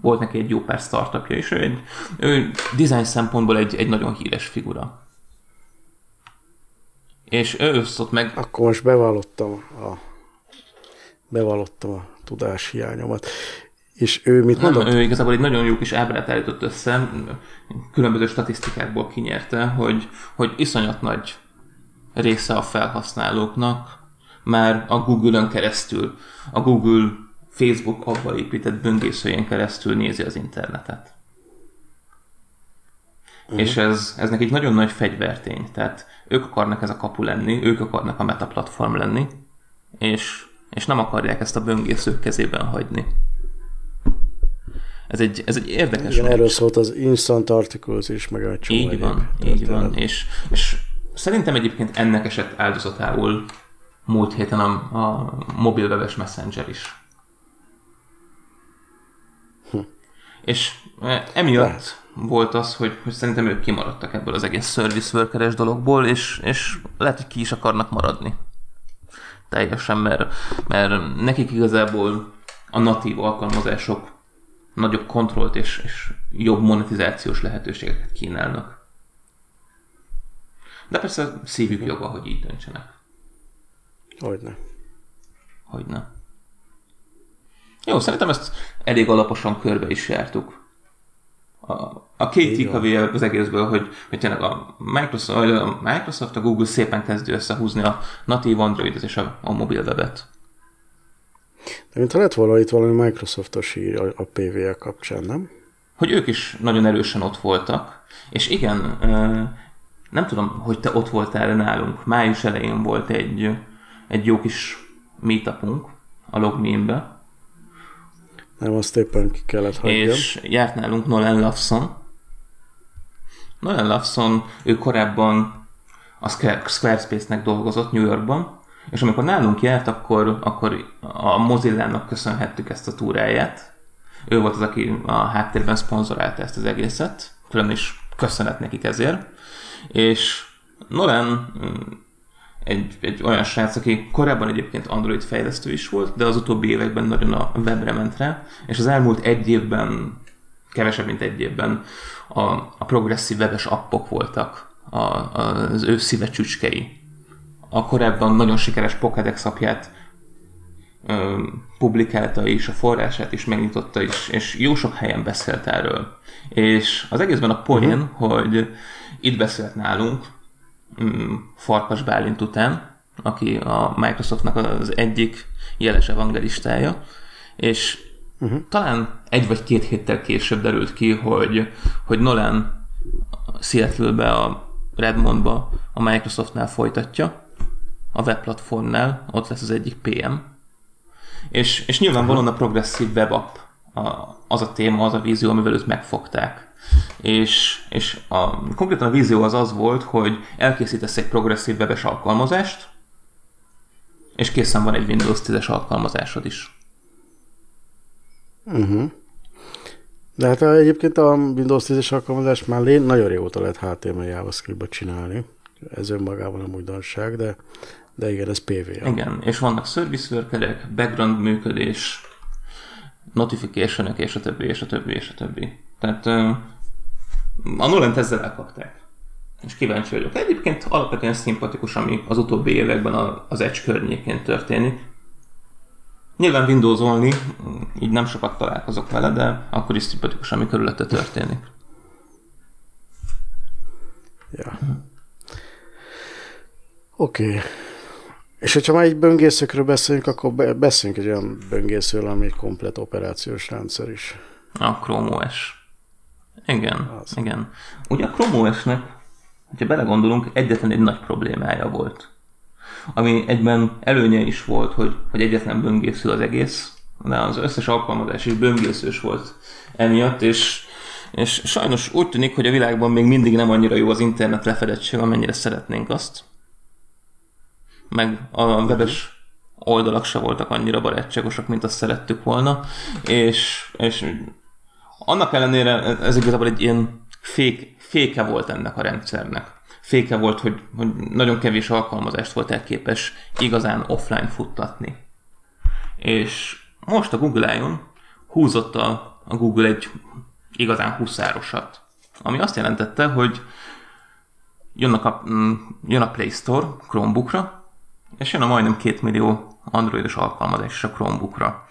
Volt neki egy jó pár startupja, és ő, egy, ő design szempontból egy, egy nagyon híres figura. És ő osztott meg... Akkor most bevallottam a, bevallottam a tudáshiányomat. És ő mit mondott? Nem, ő igazából egy nagyon jó kis ábrát állított össze, különböző statisztikákból kinyerte, hogy, hogy iszonyat nagy része a felhasználóknak már a Google-ön keresztül, a Google Facebook abban épített böngészőjén keresztül nézi az internetet. Uh-huh. És ez, ez nekik nagyon nagy fegyvertény. Tehát ők akarnak ez a kapu lenni, ők akarnak a meta platform lenni, és, és nem akarják ezt a böngészők kezében hagyni. Ez egy, ez egy érdekes Igen, erről szólt az Instant Articles is, meg a csomó Így van, így van. És, és szerintem egyébként ennek esett áldozatául múlt héten a, a mobilwebes messenger is. Hm. És e, emiatt Lehet. volt az, hogy, hogy szerintem ők kimaradtak ebből az egész service workeres dologból, és, és lehet, hogy ki is akarnak maradni. Teljesen, mert, mert nekik igazából a natív alkalmazások nagyobb kontrollt és, és jobb monetizációs lehetőségeket kínálnak. De persze szívük joga, hogy így döntsenek. Hogyne. Hogyne. Jó, szerintem ezt elég alaposan körbe is jártuk. A, a két tikavé az egészből, hogy, hogy tényleg a Microsoft, a Microsoft, a Google szépen kezdő összehúzni a natív Androidot és a, a mobil webet. De mintha lett volna itt valami Microsoftos ír a, a PVL kapcsán, nem? Hogy ők is nagyon erősen ott voltak, és igen, nem tudom, hogy te ott voltál nálunk. Május elején volt egy, egy jó kis meetupunk a Logmeme-be. Nem, azt éppen ki kellett hagyjam. És járt nálunk Nolan Lawson. Nolan Lawson, ő korábban a Squarespace-nek dolgozott New Yorkban, és amikor nálunk járt, akkor, akkor a Mozilla-nak köszönhettük ezt a túráját. Ő volt az, aki a háttérben szponzorálta ezt az egészet, külön is köszönet nekik ezért. És Nolan mm, egy, egy olyan srác, aki korábban egyébként Android fejlesztő is volt, de az utóbbi években nagyon a webre ment rá, és az elmúlt egy évben, kevesebb, mint egy évben a, a progresszív webes appok voltak a, a, az ő szíve csücskei. A korábban nagyon sikeres Pokédex apját ö, publikálta is, a forrását is megnyitotta is, és jó sok helyen beszélt erről. És az egészben a poén, uh-huh. hogy itt beszélt nálunk, um, Farkas Bálint után, aki a Microsoftnak az egyik jeles evangelistája, és uh-huh. talán egy vagy két héttel később derült ki, hogy, hogy Nolan Seattle-be, a Redmondba a Microsoftnál folytatja, a webplatformnál, ott lesz az egyik PM, és, és nyilvánvalóan a progresszív web app a, az a téma, az a vízió, amivel őt megfogták. És, és a, konkrétan a vízió az az volt, hogy elkészítesz egy progresszív webes alkalmazást, és készen van egy Windows 10-es alkalmazásod is. Uh-huh. De hát egyébként a Windows 10-es alkalmazás már lé- nagyon régóta lehet HTML JavaScript-ba csinálni. Ez önmagában nem újdonság, de, de igen, ez PVA. Igen, és vannak service workerek, background működés, notification és a többi, és a többi, és a többi. Tehát a Nolent ezzel elkapták. És kíváncsi vagyok. Egyébként alapvetően szimpatikus, ami az utóbbi években az Edge környékén történik. Nyilván Windowsolni, így nem sokat találkozok vele, de akkor is szimpatikus, ami körülötte történik. Ja. Oké. Okay. És hogyha már egy böngészőkről beszélünk, akkor beszéljünk egy olyan böngészőről, ami egy komplet operációs rendszer is. A Chrome OS. Igen, az. igen. Ugye a Chrome OS-nek, hogyha belegondolunk, egyetlen egy nagy problémája volt. Ami egyben előnye is volt, hogy, hogy egyetlen böngésző az egész, de az összes alkalmazás is böngészős volt emiatt, és, és sajnos úgy tűnik, hogy a világban még mindig nem annyira jó az internet lefedettség, amennyire szeretnénk azt meg a webes oldalak se voltak annyira barátságosak, mint azt szerettük volna, és, és annak ellenére ez igazából egy ilyen fék, féke volt ennek a rendszernek. Féke volt, hogy, hogy nagyon kevés alkalmazást volt elképes igazán offline futtatni. És most a Google I.O.N. húzott a, a Google egy igazán huszárosat. Ami azt jelentette, hogy jön a, jön a Play Store Chromebookra, és jön a majdnem két millió androidos alkalmazás is a Chromebookra.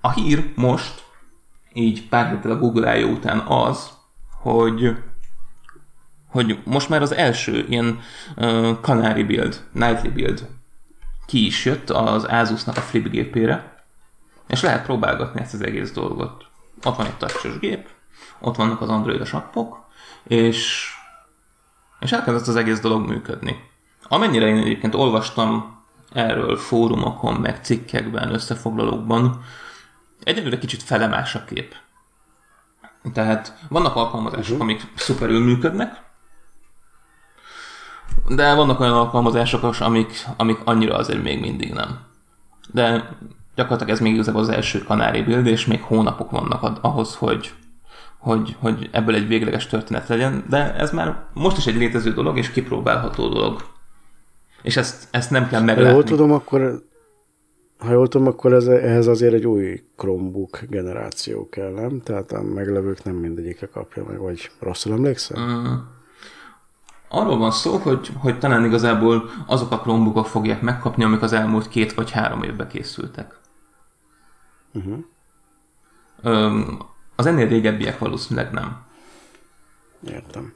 A hír most, így pár héttel a Google I.O. után az, hogy hogy most már az első ilyen uh, Canary build, Nightly build ki is jött az Asusnak a flip gépére, és lehet próbálgatni ezt az egész dolgot. Ott van egy touchos gép, ott vannak az androidos appok, és, és elkezdett az egész dolog működni. Amennyire én egyébként olvastam erről fórumokon, meg cikkekben, összefoglalókban, egyelőre kicsit felemás a kép. Tehát vannak alkalmazások, uh-huh. amik szuperül működnek, de vannak olyan alkalmazások, amik, amik annyira azért még mindig nem. De gyakorlatilag ez még igazából az első kanári build, és még hónapok vannak ahhoz, hogy, hogy, hogy ebből egy végleges történet legyen, de ez már most is egy létező dolog, és kipróbálható dolog. És ezt, ezt nem kell meglátni. Ha jól tudom, akkor, ha jól tudom, akkor ez, ehhez azért egy új Chromebook generáció kell, nem? Tehát a meglevők nem mindegyikre kapja meg, vagy rosszul emlékszem? Mm. Arról van szó, hogy, hogy talán igazából azok a Chromebookok fogják megkapni, amik az elmúlt két vagy három évben készültek. Uh-huh. Öm, az ennél régebbiek valószínűleg nem. Értem.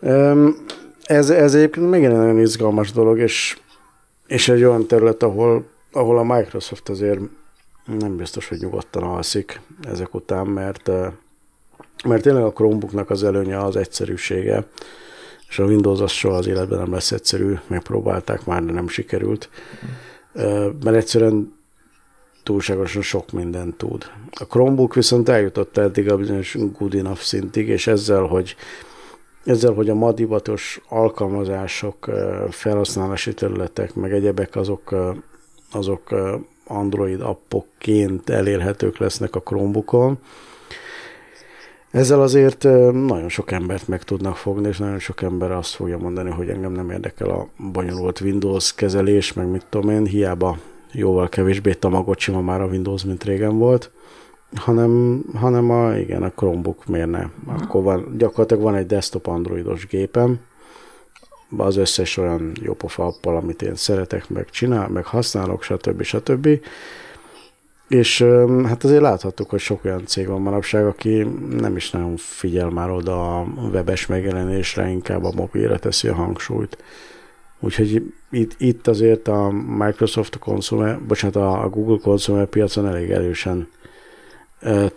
Um, ez, ez egyébként még egy nagyon izgalmas dolog, és, és egy olyan terület, ahol, ahol a Microsoft azért nem biztos, hogy nyugodtan alszik ezek után, mert, mert tényleg a Chromebooknak az előnye az egyszerűsége, és a Windows az soha az életben nem lesz egyszerű, megpróbálták már, de nem sikerült, mert egyszerűen túlságosan sok mindent tud. A Chromebook viszont eljutott eddig a bizonyos good enough szintig, és ezzel, hogy ezzel, hogy a madivatos alkalmazások, felhasználási területek, meg egyebek azok, azok Android appokként elérhetők lesznek a Chromebookon, ezzel azért nagyon sok embert meg tudnak fogni, és nagyon sok ember azt fogja mondani, hogy engem nem érdekel a bonyolult Windows kezelés, meg mit tudom én, hiába jóval kevésbé tamagocsi ma már a Windows, mint régen volt, hanem, hanem a, igen, a Chromebook miért ne. Akkor van, gyakorlatilag van egy desktop androidos gépem, az összes olyan jópofa appal, amit én szeretek, meg csinál, meg használok, stb. stb. És hát azért láthattuk, hogy sok olyan cég van manapság, aki nem is nagyon figyel már oda a webes megjelenésre, inkább a mobilre teszi a hangsúlyt. Úgyhogy itt, itt azért a Microsoft consumer, bocsánat, a Google consumer piacon elég erősen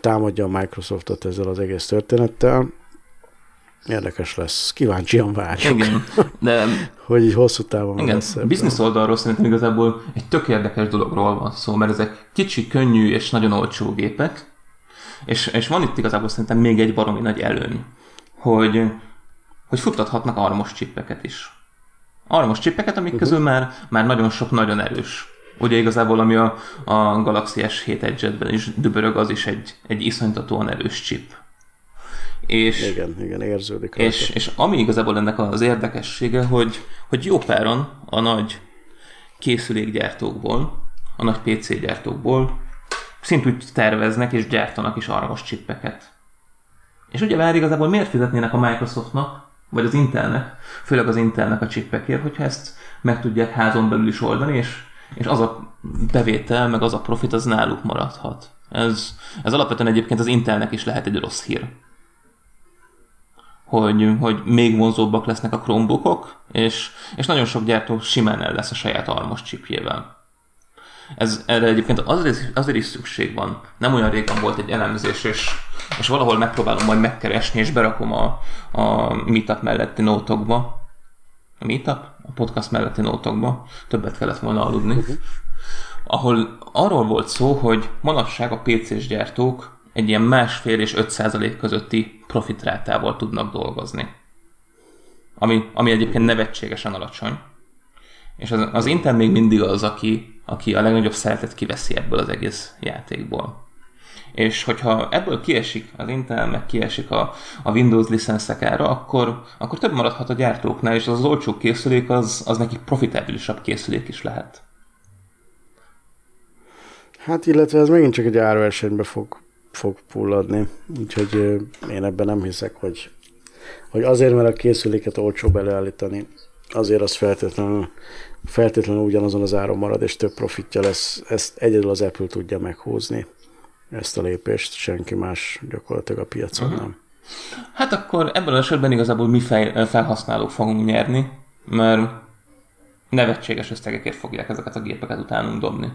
támadja a Microsoftot ezzel az egész történettel. Érdekes lesz. Kíváncsian várjuk. Igen, de... hogy így hosszú távon igen, lesz ebben. Business oldalról szerintem igazából egy tök érdekes dologról van szó, mert ezek kicsi, könnyű és nagyon olcsó gépek, és, és van itt igazából szerintem még egy baromi nagy előny, hogy, hogy futtathatnak armos csippeket is. Armos csippeket, amik uh-huh. közül már, már nagyon sok nagyon erős. Ugye igazából ami a, a Galaxy S7 Edge-ben is dübörög, az is egy, egy iszonytatóan erős chip és, igen, igen, érződik. És, és ami igazából ennek az érdekessége, hogy, hogy jó páron a nagy készülékgyártókból, a nagy PC gyártókból szintúgy terveznek és gyártanak is armos csippeket. És ugye már igazából miért fizetnének a Microsoftnak, vagy az Intelnek, főleg az Intelnek a csippekért, hogyha ezt meg tudják házon belül is oldani, és, és az a bevétel, meg az a profit, az náluk maradhat. Ez, ez alapvetően egyébként az Intelnek is lehet egy rossz hír hogy, hogy még vonzóbbak lesznek a Chromebookok, és, és nagyon sok gyártó simán el lesz a saját almos chipjével. Ez, erre egyébként azért, azért is szükség van. Nem olyan régen volt egy elemzés, és, és valahol megpróbálom majd megkeresni, és berakom a, a Meetup melletti nótokba. A Meetup? A podcast melletti nótokba. Többet kellett volna aludni. Uh-huh. Ahol arról volt szó, hogy manapság a PC-s gyártók egy ilyen másfél és 5 százalék közötti profitrátával tudnak dolgozni. Ami, ami egyébként nevetségesen alacsony. És az, az Intel még mindig az, aki, aki a legnagyobb szeretet kiveszi ebből az egész játékból. És hogyha ebből kiesik az Intel, meg kiesik a, a Windows licenszek ára, akkor, akkor több maradhat a gyártóknál, és az, az olcsó készülék az, az neki profitabilisabb készülék is lehet. Hát illetve ez megint csak egy árversenybe fog fog fulladni, úgyhogy én ebben nem hiszek, hogy, hogy azért, mert a készüléket olcsó beleállítani, azért az feltétlenül, feltétlenül ugyanazon az áron marad, és több profitja lesz. Ezt egyedül az Apple tudja meghúzni, ezt a lépést, senki más gyakorlatilag a piacon uh-huh. nem. Hát akkor ebben az esetben igazából mi fej, felhasználók fogunk nyerni, mert nevetséges összegekért fogják ezeket a gépeket utánunk dobni.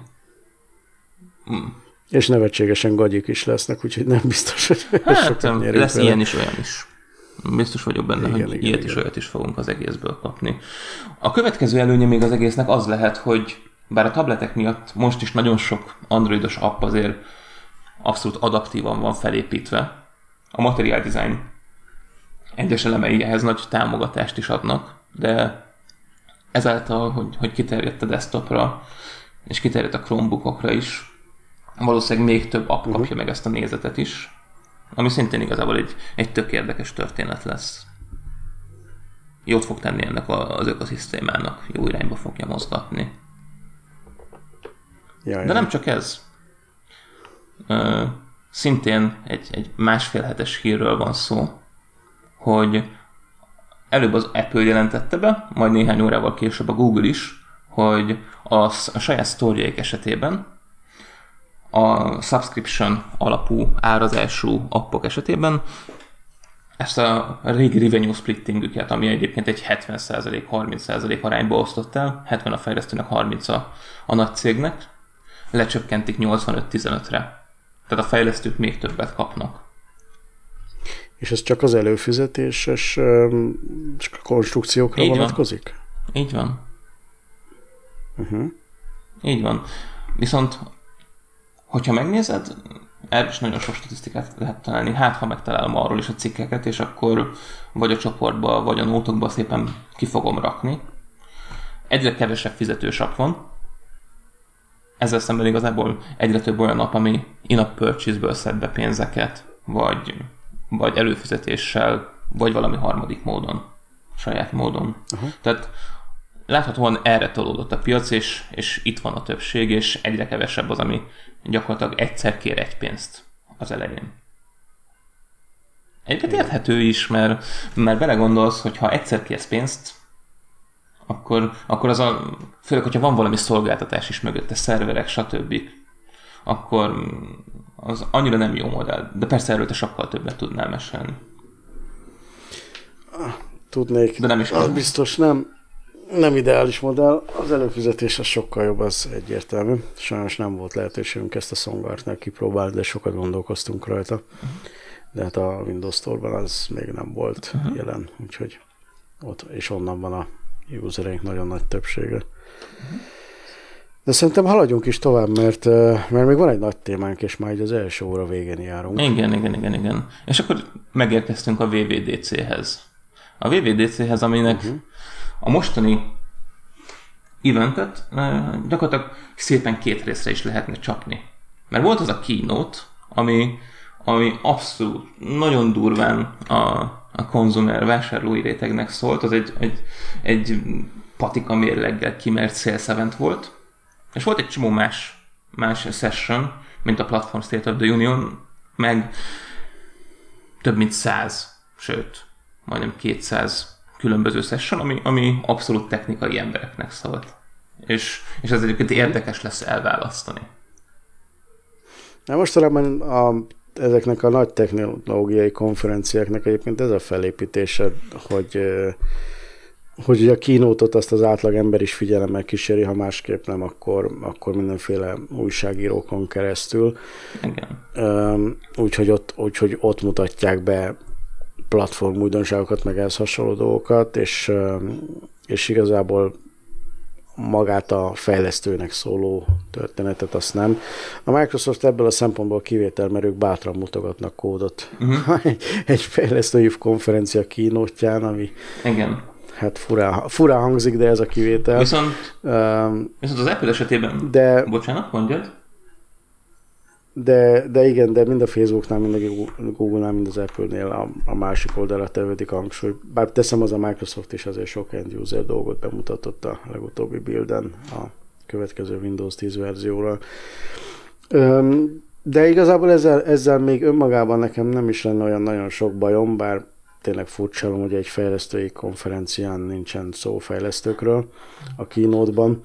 Hmm. És nevetségesen gagyik is lesznek, úgyhogy nem biztos, hogy hát, sokat lesz vele. ilyen is, olyan is. Biztos vagyok benne, igen, hogy igen, ilyet igen. is, olyat is fogunk az egészből kapni. A következő előnye még az egésznek az lehet, hogy bár a tabletek miatt most is nagyon sok androidos app azért abszolút adaptívan van felépítve, a material design egyes elemei ehhez nagy támogatást is adnak, de ezáltal, hogy, hogy kiterjedt a desktopra, és kiterjedt a Chromebookokra is, valószínűleg még több app kapja uh-huh. meg ezt a nézetet is, ami szintén igazából egy, egy tök érdekes történet lesz. Jót fog tenni ennek az ökoszisztémának, jó irányba fogja mozgatni. Jaj, De nem csak ez. Szintén egy, egy másfél hetes hírről van szó, hogy előbb az Apple jelentette be, majd néhány órával később a Google is, hogy a, a saját sztoriaik esetében a subscription alapú árazású appok esetében ezt a régi revenue splittingüket, ami egyébként egy 70%, 30% arányba osztott el, 70 a fejlesztőnek, 30 a, a nagy cégnek, lecsökkentik 85-15-re. Tehát a fejlesztők még többet kapnak. És ez csak az előfizetéses konstrukciókra Így vonatkozik? Van. Így van. Uh-huh. Így van. Viszont, hogyha megnézed, erről is nagyon sok statisztikát lehet találni. Hát, ha megtalálom arról is a cikkeket, és akkor vagy a csoportba, vagy a nótokba szépen ki fogom rakni. Egyre kevesebb fizetősap van. Ezzel szemben igazából egyre több olyan nap, ami in-app purchase-ből szed be pénzeket, vagy, vagy előfizetéssel, vagy valami harmadik módon, saját módon. Uh-huh. Tehát láthatóan erre tolódott a piac, és, és itt van a többség, és egyre kevesebb az, ami gyakorlatilag egyszer kér egy pénzt az elején. Egyébként érthető is, mert, mert belegondolsz, hogy ha egyszer kérsz pénzt, akkor, akkor az a, főleg, hogyha van valami szolgáltatás is mögötte, szerverek, stb., akkor az annyira nem jó modell. De persze erről te sokkal többet tudnál mesélni. Tudnék. De nem is az biztos nem nem ideális modell, az előfizetés az sokkal jobb, az egyértelmű. Sajnos nem volt lehetőségünk ezt a Songartnál kipróbálni, de sokat gondolkoztunk rajta. De hát a Windows Store-ban az még nem volt uh-huh. jelen, úgyhogy ott, és onnan van a usereink nagyon nagy többsége. Uh-huh. De szerintem haladjunk is tovább, mert, mert még van egy nagy témánk, és már az első óra végén járunk. Igen, igen, igen, igen. És akkor megérkeztünk a VVDC-hez. A VVDC-hez, aminek uh-huh a mostani eventet gyakorlatilag szépen két részre is lehetne csapni. Mert volt az a keynote, ami, ami abszolút nagyon durván a, a konzumer vásárlói rétegnek szólt, az egy, egy, egy patika mérleggel kimert sales event volt, és volt egy csomó más, más session, mint a Platform State of the Union, meg több mint száz, sőt, majdnem 200 különböző session, ami, ami abszolút technikai embereknek szólt. És, és ez egyébként érdekes lesz elválasztani. Na mostanában a, ezeknek a nagy technológiai konferenciáknak egyébként ez a felépítése, hogy hogy a kínótot azt az átlag ember is figyelemmel kíséri, ha másképp nem, akkor, akkor mindenféle újságírókon keresztül. Úgyhogy ott, úgyhogy ott mutatják be platform újdonságokat, meg ehhez hasonló dolgokat, és, és igazából magát a fejlesztőnek szóló történetet, azt nem. A Microsoft ebből a szempontból kivétel, mert ők bátran mutogatnak kódot. Uh-huh. egy, egy fejlesztői konferencia kínótján, ami Igen. hát furá, furá hangzik, de ez a kivétel. Viszont, um, viszont az Apple esetében, de, bocsánat, mondjad? De, de igen, de mind a Facebooknál, mind a Google-nál, mind az Apple-nél a, a másik oldalra tevődik a hangsúly. Bár teszem, az a Microsoft is azért sok end user dolgot bemutatott a legutóbbi builden a következő Windows 10 verzióra. De igazából ezzel, ezzel még önmagában nekem nem is lenne olyan nagyon sok bajom, bár tényleg furcsa, hogy egy fejlesztői konferencián nincsen szó fejlesztőkről a keynote-ban.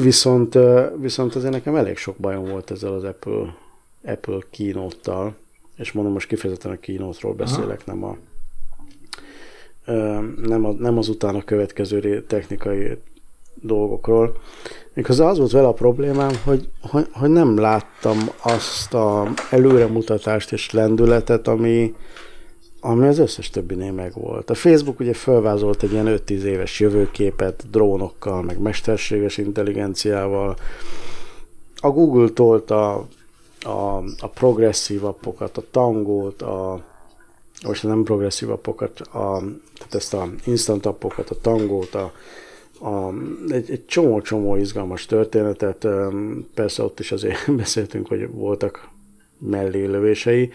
Viszont, viszont azért nekem elég sok bajom volt ezzel az Apple, Apple keynote és mondom, most kifejezetten a keynote-ról beszélek, nem a nem, a, nem az utána következő technikai dolgokról. Méghozzá az volt vele a problémám, hogy, hogy, hogy nem láttam azt a előremutatást és lendületet, ami, ami az összes többinél meg volt. A Facebook ugye felvázolt egy ilyen 5-10 éves jövőképet drónokkal, meg mesterséges intelligenciával. A Google tolta a, a progresszív appokat, a tangót, a most nem progresszív appokat, a, tehát ezt a instant appokat, a tangót, a, a, egy, egy csomó-csomó izgalmas történetet, persze ott is azért beszéltünk, hogy voltak mellélövései.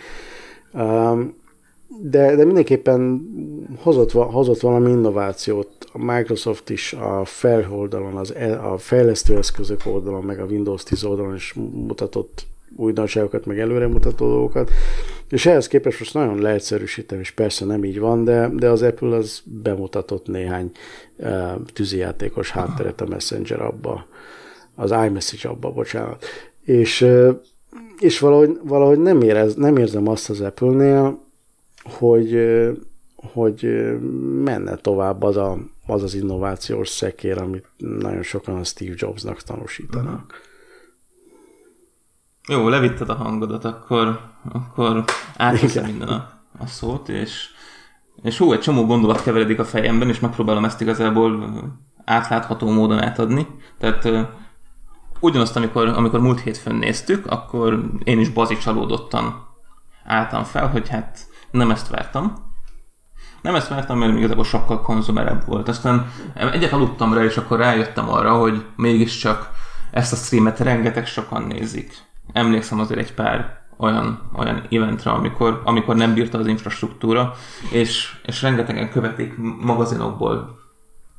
Um, de, de mindenképpen hozott, hozott valami innovációt. A Microsoft is a felholdalon, az, e, a fejlesztőeszközök oldalon, meg a Windows 10 oldalon is mutatott újdonságokat, meg előremutató dolgokat. És ehhez képest most nagyon leegyszerűsítem, és persze nem így van, de, de az Apple az bemutatott néhány uh, tűzijátékos hátteret a Messenger abba, az iMessage abba, bocsánat. És, uh, és valahogy, valahogy nem, érez, nem érzem azt az Apple-nél, hogy, hogy menne tovább az, a, az az innovációs szekér, amit nagyon sokan a Steve Jobsnak tanúsítanak. Jó, levitted a hangodat, akkor, akkor átveszem minden a, a szót, és, és hú, egy csomó gondolat keveredik a fejemben, és megpróbálom ezt igazából átlátható módon átadni. Tehát ugyanazt, amikor, amikor múlt hétfőn néztük, akkor én is bazicsalódottan álltam fel, hogy hát nem ezt vártam. Nem ezt vártam, mert igazából sokkal konzumerebb volt. Aztán egyet aludtam rá, és akkor rájöttem arra, hogy mégiscsak ezt a streamet rengeteg sokan nézik. Emlékszem azért egy pár olyan, olyan eventre, amikor, amikor nem bírta az infrastruktúra, és, és rengetegen követik magazinokból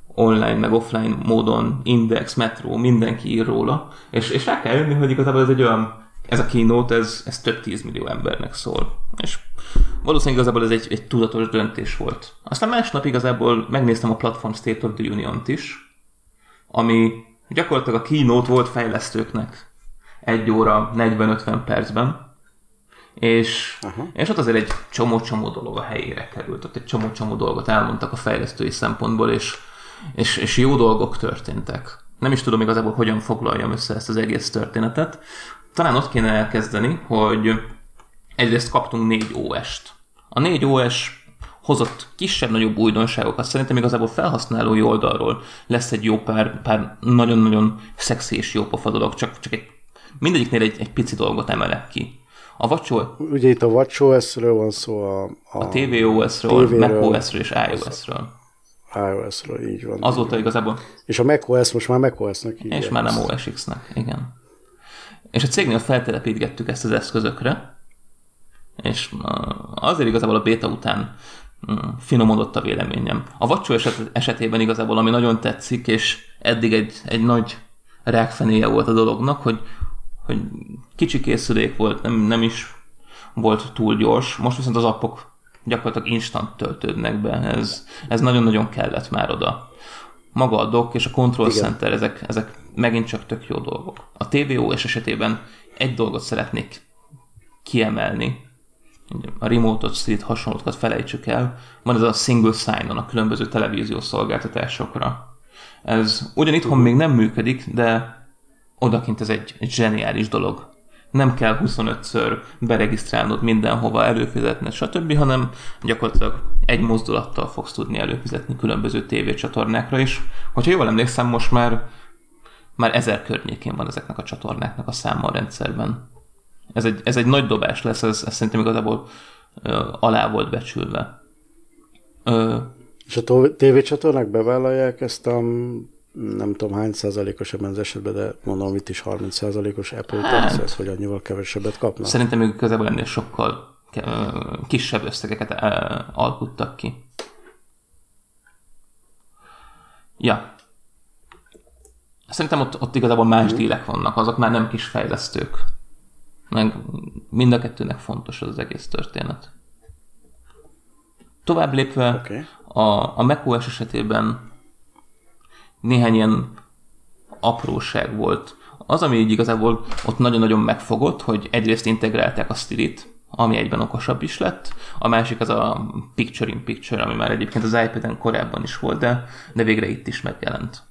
online, meg offline módon, Index, Metro, mindenki ír róla, és, és rá kell jönni, hogy igazából ez egy olyan, ez a keynote, ez, ez több tízmillió embernek szól. És valószínűleg igazából ez egy, egy tudatos döntés volt. Aztán másnap igazából megnéztem a Platform State of the Union-t is, ami gyakorlatilag a keynote volt fejlesztőknek egy óra 40-50 percben, és, uh-huh. és ott azért egy csomó-csomó dolog a helyére került, ott egy csomó-csomó dolgot elmondtak a fejlesztői szempontból, és és, és jó dolgok történtek. Nem is tudom igazából, hogyan foglaljam össze ezt az egész történetet. Talán ott kéne elkezdeni, hogy egyrészt kaptunk négy OS-t. A négy OS hozott kisebb-nagyobb újdonságokat. Szerintem igazából felhasználói oldalról lesz egy jó pár, pár nagyon-nagyon szexi és jó pofa dolog, csak, csak egy, mindegyiknél egy, egy pici dolgot emelek ki. A WatchOS... Ugye itt a WatchOS-ről van szó, a, a, a tvOS-ről, macOS-ről és iOS-ről iOS-ről, így van. Azóta igazából. És a macOS most már macOS-nak hívják. És már nem OS X-nek, igen. És a cégnél feltelepítgettük ezt az eszközökre, és azért igazából a beta után finomodott a véleményem. A vacsó eset, esetében igazából, ami nagyon tetszik, és eddig egy, egy nagy rákfenéje volt a dolognak, hogy, hogy kicsi készülék volt, nem, nem is volt túl gyors. Most viszont az appok gyakorlatilag instant töltődnek be. Ez, ez nagyon-nagyon kellett már oda. Maga a dock és a control Igen. center, ezek, ezek megint csak tök jó dolgok. A TVOS esetében egy dolgot szeretnék kiemelni, a remote-ot, street hasonlókat felejtsük el, van ez a single sign-on a különböző televíziós szolgáltatásokra. Ez ugyan itthon még nem működik, de odakint ez egy, egy zseniális dolog nem kell 25-ször beregisztrálnod mindenhova, előfizetned, stb., hanem gyakorlatilag egy mozdulattal fogsz tudni előfizetni különböző tévécsatornákra is. Hogyha jól emlékszem, most már már ezer környékén van ezeknek a csatornáknak a száma a rendszerben. Ez egy, ez egy nagy dobás lesz, ez, ez szerintem igazából ö, alá volt becsülve. Ö, és a tévécsatornák bevállalják ezt a nem tudom hány százalékos ebben az esetben, de mondom itt is 30 százalékos Apple hát, tax, hogy annyival kevesebbet kapnak. Szerintem ők közelben ennél sokkal kisebb összegeket alkuttak ki. Ja. Szerintem ott, ott igazából más mm. dílek vannak, azok már nem kis fejlesztők. Meg mind a kettőnek fontos az, az egész történet. Tovább lépve, okay. a, a macOS esetében néhány ilyen apróság volt. Az, ami így igazából ott nagyon-nagyon megfogott, hogy egyrészt integrálták a stilit, ami egyben okosabb is lett, a másik az a picture in picture, ami már egyébként az iPad-en korábban is volt, de, de végre itt is megjelent.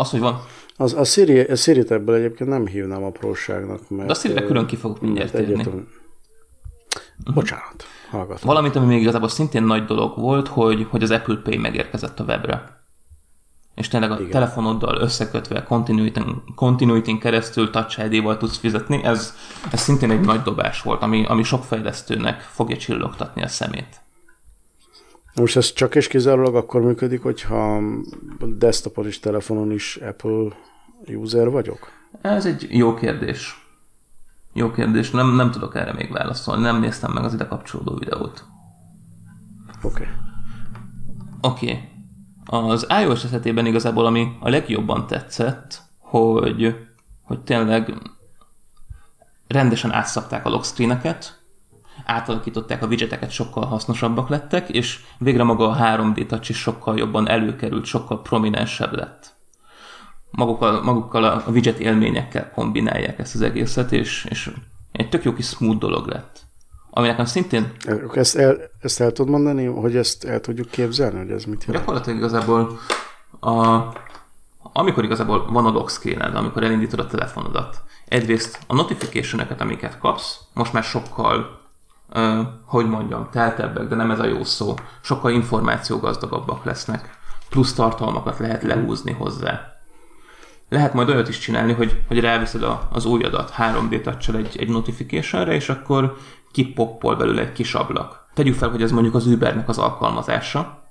Az, hogy van... Az, a, Siri, a Siri-t ebből egyébként nem hívnám apróságnak, mert... De a Siri-re külön ki fogok mindjárt térni. Bocsánat, hallgatom. Valamint, ami még igazából szintén nagy dolog volt, hogy, hogy az Apple Pay megérkezett a webre és tényleg a Igen. telefonoddal összekötve continuity keresztül Touch ID-val tudsz fizetni, ez, ez szintén egy nagy dobás volt, ami, ami sok fejlesztőnek fogja csillogtatni a szemét. Most ez csak és kizárólag akkor működik, hogyha desktopon is, telefonon is Apple user vagyok? Ez egy jó kérdés. Jó kérdés, nem, nem tudok erre még válaszolni, nem néztem meg az ide kapcsolódó videót. Oké. Okay. Oké. Okay. Az iOS esetében igazából ami a legjobban tetszett, hogy, hogy tényleg rendesen átszapták a lockscreeneket, átalakították a widgeteket, sokkal hasznosabbak lettek, és végre maga a 3D touch is sokkal jobban előkerült, sokkal prominensebb lett. Magukkal, magukkal a widget élményekkel kombinálják ezt az egészet, és, és egy tök jó kis smooth dolog lett ami nekem szintén... Ezt el, ezt el tudod mondani, hogy ezt el tudjuk képzelni, hogy ez mit jelent? Gyakorlatilag igazából a, amikor igazából van a lock screen amikor elindítod a telefonodat, egyrészt a notification amiket kapsz, most már sokkal hogy mondjam, teltebbek, de nem ez a jó szó, sokkal információgazdagabbak lesznek, plusz tartalmakat lehet lehúzni hozzá. Lehet majd olyat is csinálni, hogy, hogy ráviszed a, az új adat 3D touch egy, egy notificationre, és akkor kipoppol belőle egy kis ablak. Tegyük fel, hogy ez mondjuk az Ubernek az alkalmazása,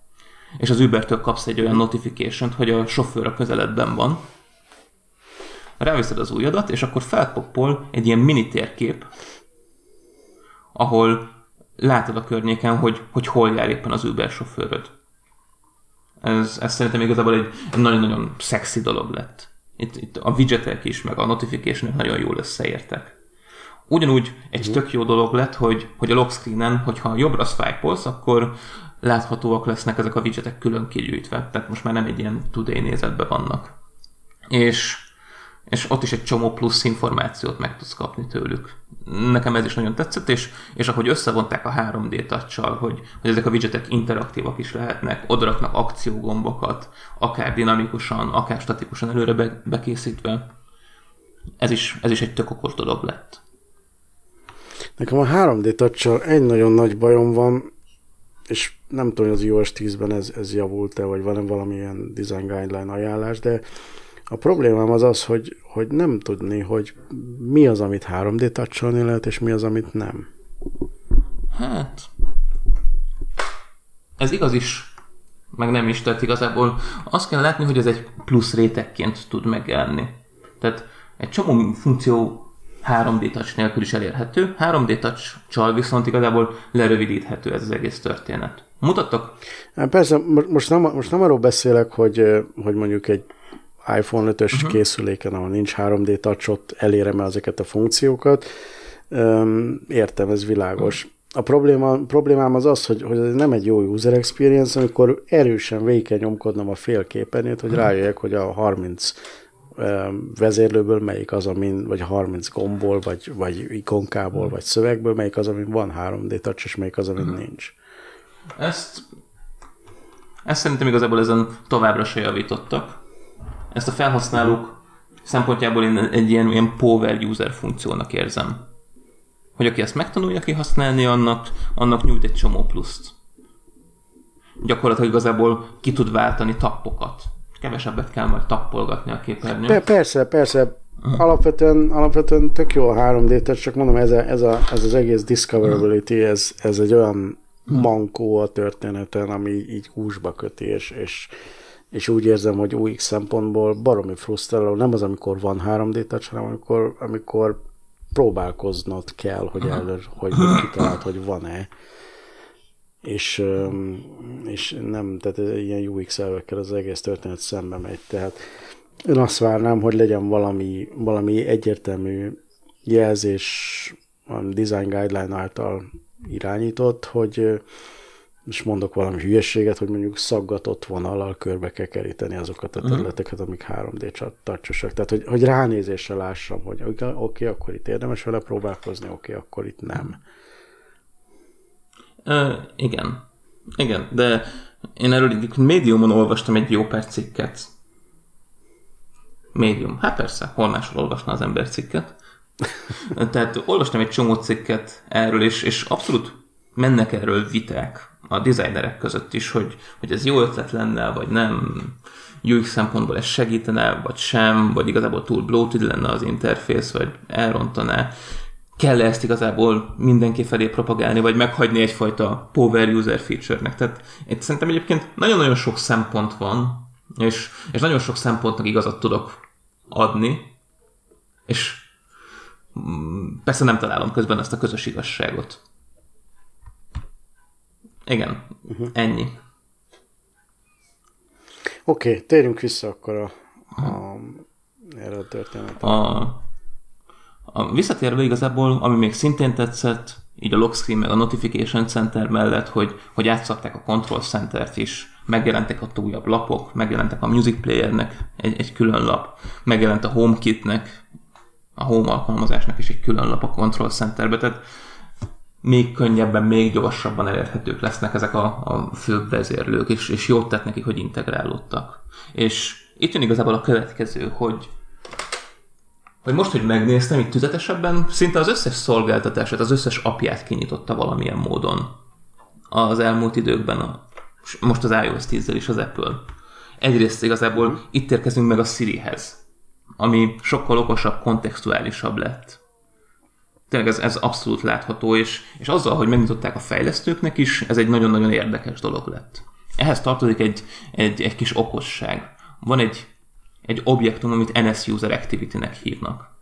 és az Ubertől kapsz egy olyan notification hogy a sofőr a közeledben van, ráviszed az új adat, és akkor felpoppol egy ilyen mini térkép, ahol látod a környéken, hogy, hogy hol jár éppen az Uber sofőröd. Ez, ez szerintem igazából egy nagyon-nagyon szexi dolog lett. Itt, itt a widgetek is, meg a notification nagyon jól összeértek. Ugyanúgy egy uh-huh. tök jó dolog lett, hogy, hogy a lock screenen, hogyha jobbra swipe akkor láthatóak lesznek ezek a widgetek külön kigyűjtve. Tehát most már nem egy ilyen today nézetben vannak. És és ott is egy csomó plusz információt meg tudsz kapni tőlük. Nekem ez is nagyon tetszett, és, és ahogy összevonták a 3D touch hogy, hogy ezek a widgetek interaktívak is lehetnek, odaraknak akciógombokat, akár dinamikusan, akár statikusan előre be, bekészítve, ez is, ez is egy tök okos dolog lett. Nekem a 3D touch egy nagyon nagy bajom van, és nem tudom, hogy az iOS 10-ben ez, ez javult-e, vagy van-e valamilyen design guideline ajánlás, de a problémám az az, hogy, hogy nem tudni, hogy mi az, amit 3D toucholni lehet, és mi az, amit nem. Hát... Ez igaz is, meg nem is, tehát igazából azt kell látni, hogy ez egy plusz rétegként tud megjelenni. Tehát egy csomó funkció 3D touch nélkül is elérhető, 3D touch-csal viszont igazából lerövidíthető ez az egész történet. Mutattak? Hát persze, most nem, most nem arról beszélek, hogy, hogy mondjuk egy iPhone 5-ös uh-huh. készüléken, ahol nincs 3D touch, ott elérem ezeket a funkciókat. Értem, ez világos. A probléma, problémám az az, hogy, hogy ez nem egy jó user experience, amikor erősen végig kell nyomkodnom a félképernyőt, hogy rájöjjek, hogy a 30 vezérlőből melyik az, amin, vagy 30 gomból, vagy, vagy ikonkából, vagy szövegből, melyik az, amin van 3D touch, és melyik az, amin uh-huh. nincs. Ezt, ezt szerintem igazából ezen továbbra se javítottak. Ezt a felhasználók szempontjából én egy ilyen, ilyen power user funkciónak érzem. Hogy aki ezt megtanulja kihasználni, annak, annak nyújt egy csomó pluszt. Gyakorlatilag igazából ki tud váltani tappokat. Kevesebbet kell majd tappolgatni a képernyőn. Per- persze, persze. Alapvetően, alapvetően tök jó a 3D, tehát csak mondom, ez, a, ez, a, ez az egész discoverability, ez, ez egy olyan mankó a történeten, ami így húsba köti, és, és és úgy érzem, hogy UX szempontból baromi frusztráló, nem az, amikor van 3D touch, hanem amikor, amikor próbálkoznod kell, hogy, elő, hogy kitalált, hogy van-e. És, és nem, tehát ilyen UX elvekkel az egész történet szembe megy. Tehát én azt várnám, hogy legyen valami, valami egyértelmű jelzés a design guideline által irányított, hogy és mondok valami hülyességet, hogy mondjuk szaggatott vonallal körbe kell keríteni azokat a mhm. területeket, amik 3D tartsosak. Tehát, hogy, hogy ránézésre lássam, hogy oké, okay, akkor itt érdemes vele próbálkozni, oké, okay, akkor itt nem. Uh, igen. Igen, de én erről egy médiumon olvastam egy jó pár cikket. Médium. Hát persze, hol máshol olvasna az ember cikket. Tehát olvastam egy csomó cikket erről, és, és abszolút mennek erről viták a designerek között is, hogy, hogy ez jó ötlet lenne, vagy nem, UX szempontból ez segítene, vagy sem, vagy igazából túl bloated lenne az interfész, vagy elrontaná. Kell ezt igazából mindenki felé propagálni, vagy meghagyni egyfajta power user feature-nek? Tehát itt szerintem egyébként nagyon-nagyon sok szempont van, és, és nagyon sok szempontnak igazat tudok adni, és mm, persze nem találom közben ezt a közös igazságot. Igen, uh-huh. ennyi. Oké, okay, térjünk vissza akkor a, a, erre a történetre. A, a visszatérve igazából, ami még szintén tetszett, így a lock screen meg a notification center mellett, hogy, hogy átszapták a control centert is, megjelentek ott újabb lapok, megjelentek a music playernek egy, egy külön lap, megjelent a HomeKitnek, a home alkalmazásnak is egy külön lap a control centerbe, tehát még könnyebben, még gyorsabban elérhetők lesznek ezek a, a főbb vezérlők, és, és jót tett nekik, hogy integrálódtak. És itt jön igazából a következő, hogy hogy most, hogy megnéztem itt tüzetesebben, szinte az összes szolgáltatását, az összes apját kinyitotta valamilyen módon az elmúlt időkben, a, most az iOS 10 is az Apple. Egyrészt igazából itt érkezünk meg a Sirihez, ami sokkal okosabb, kontextuálisabb lett. Tényleg ez, ez abszolút látható, és, és azzal, hogy megnyitották a fejlesztőknek is, ez egy nagyon-nagyon érdekes dolog lett. Ehhez tartozik egy, egy, egy kis okosság. Van egy, egy objektum, amit NS User Activity-nek hívnak.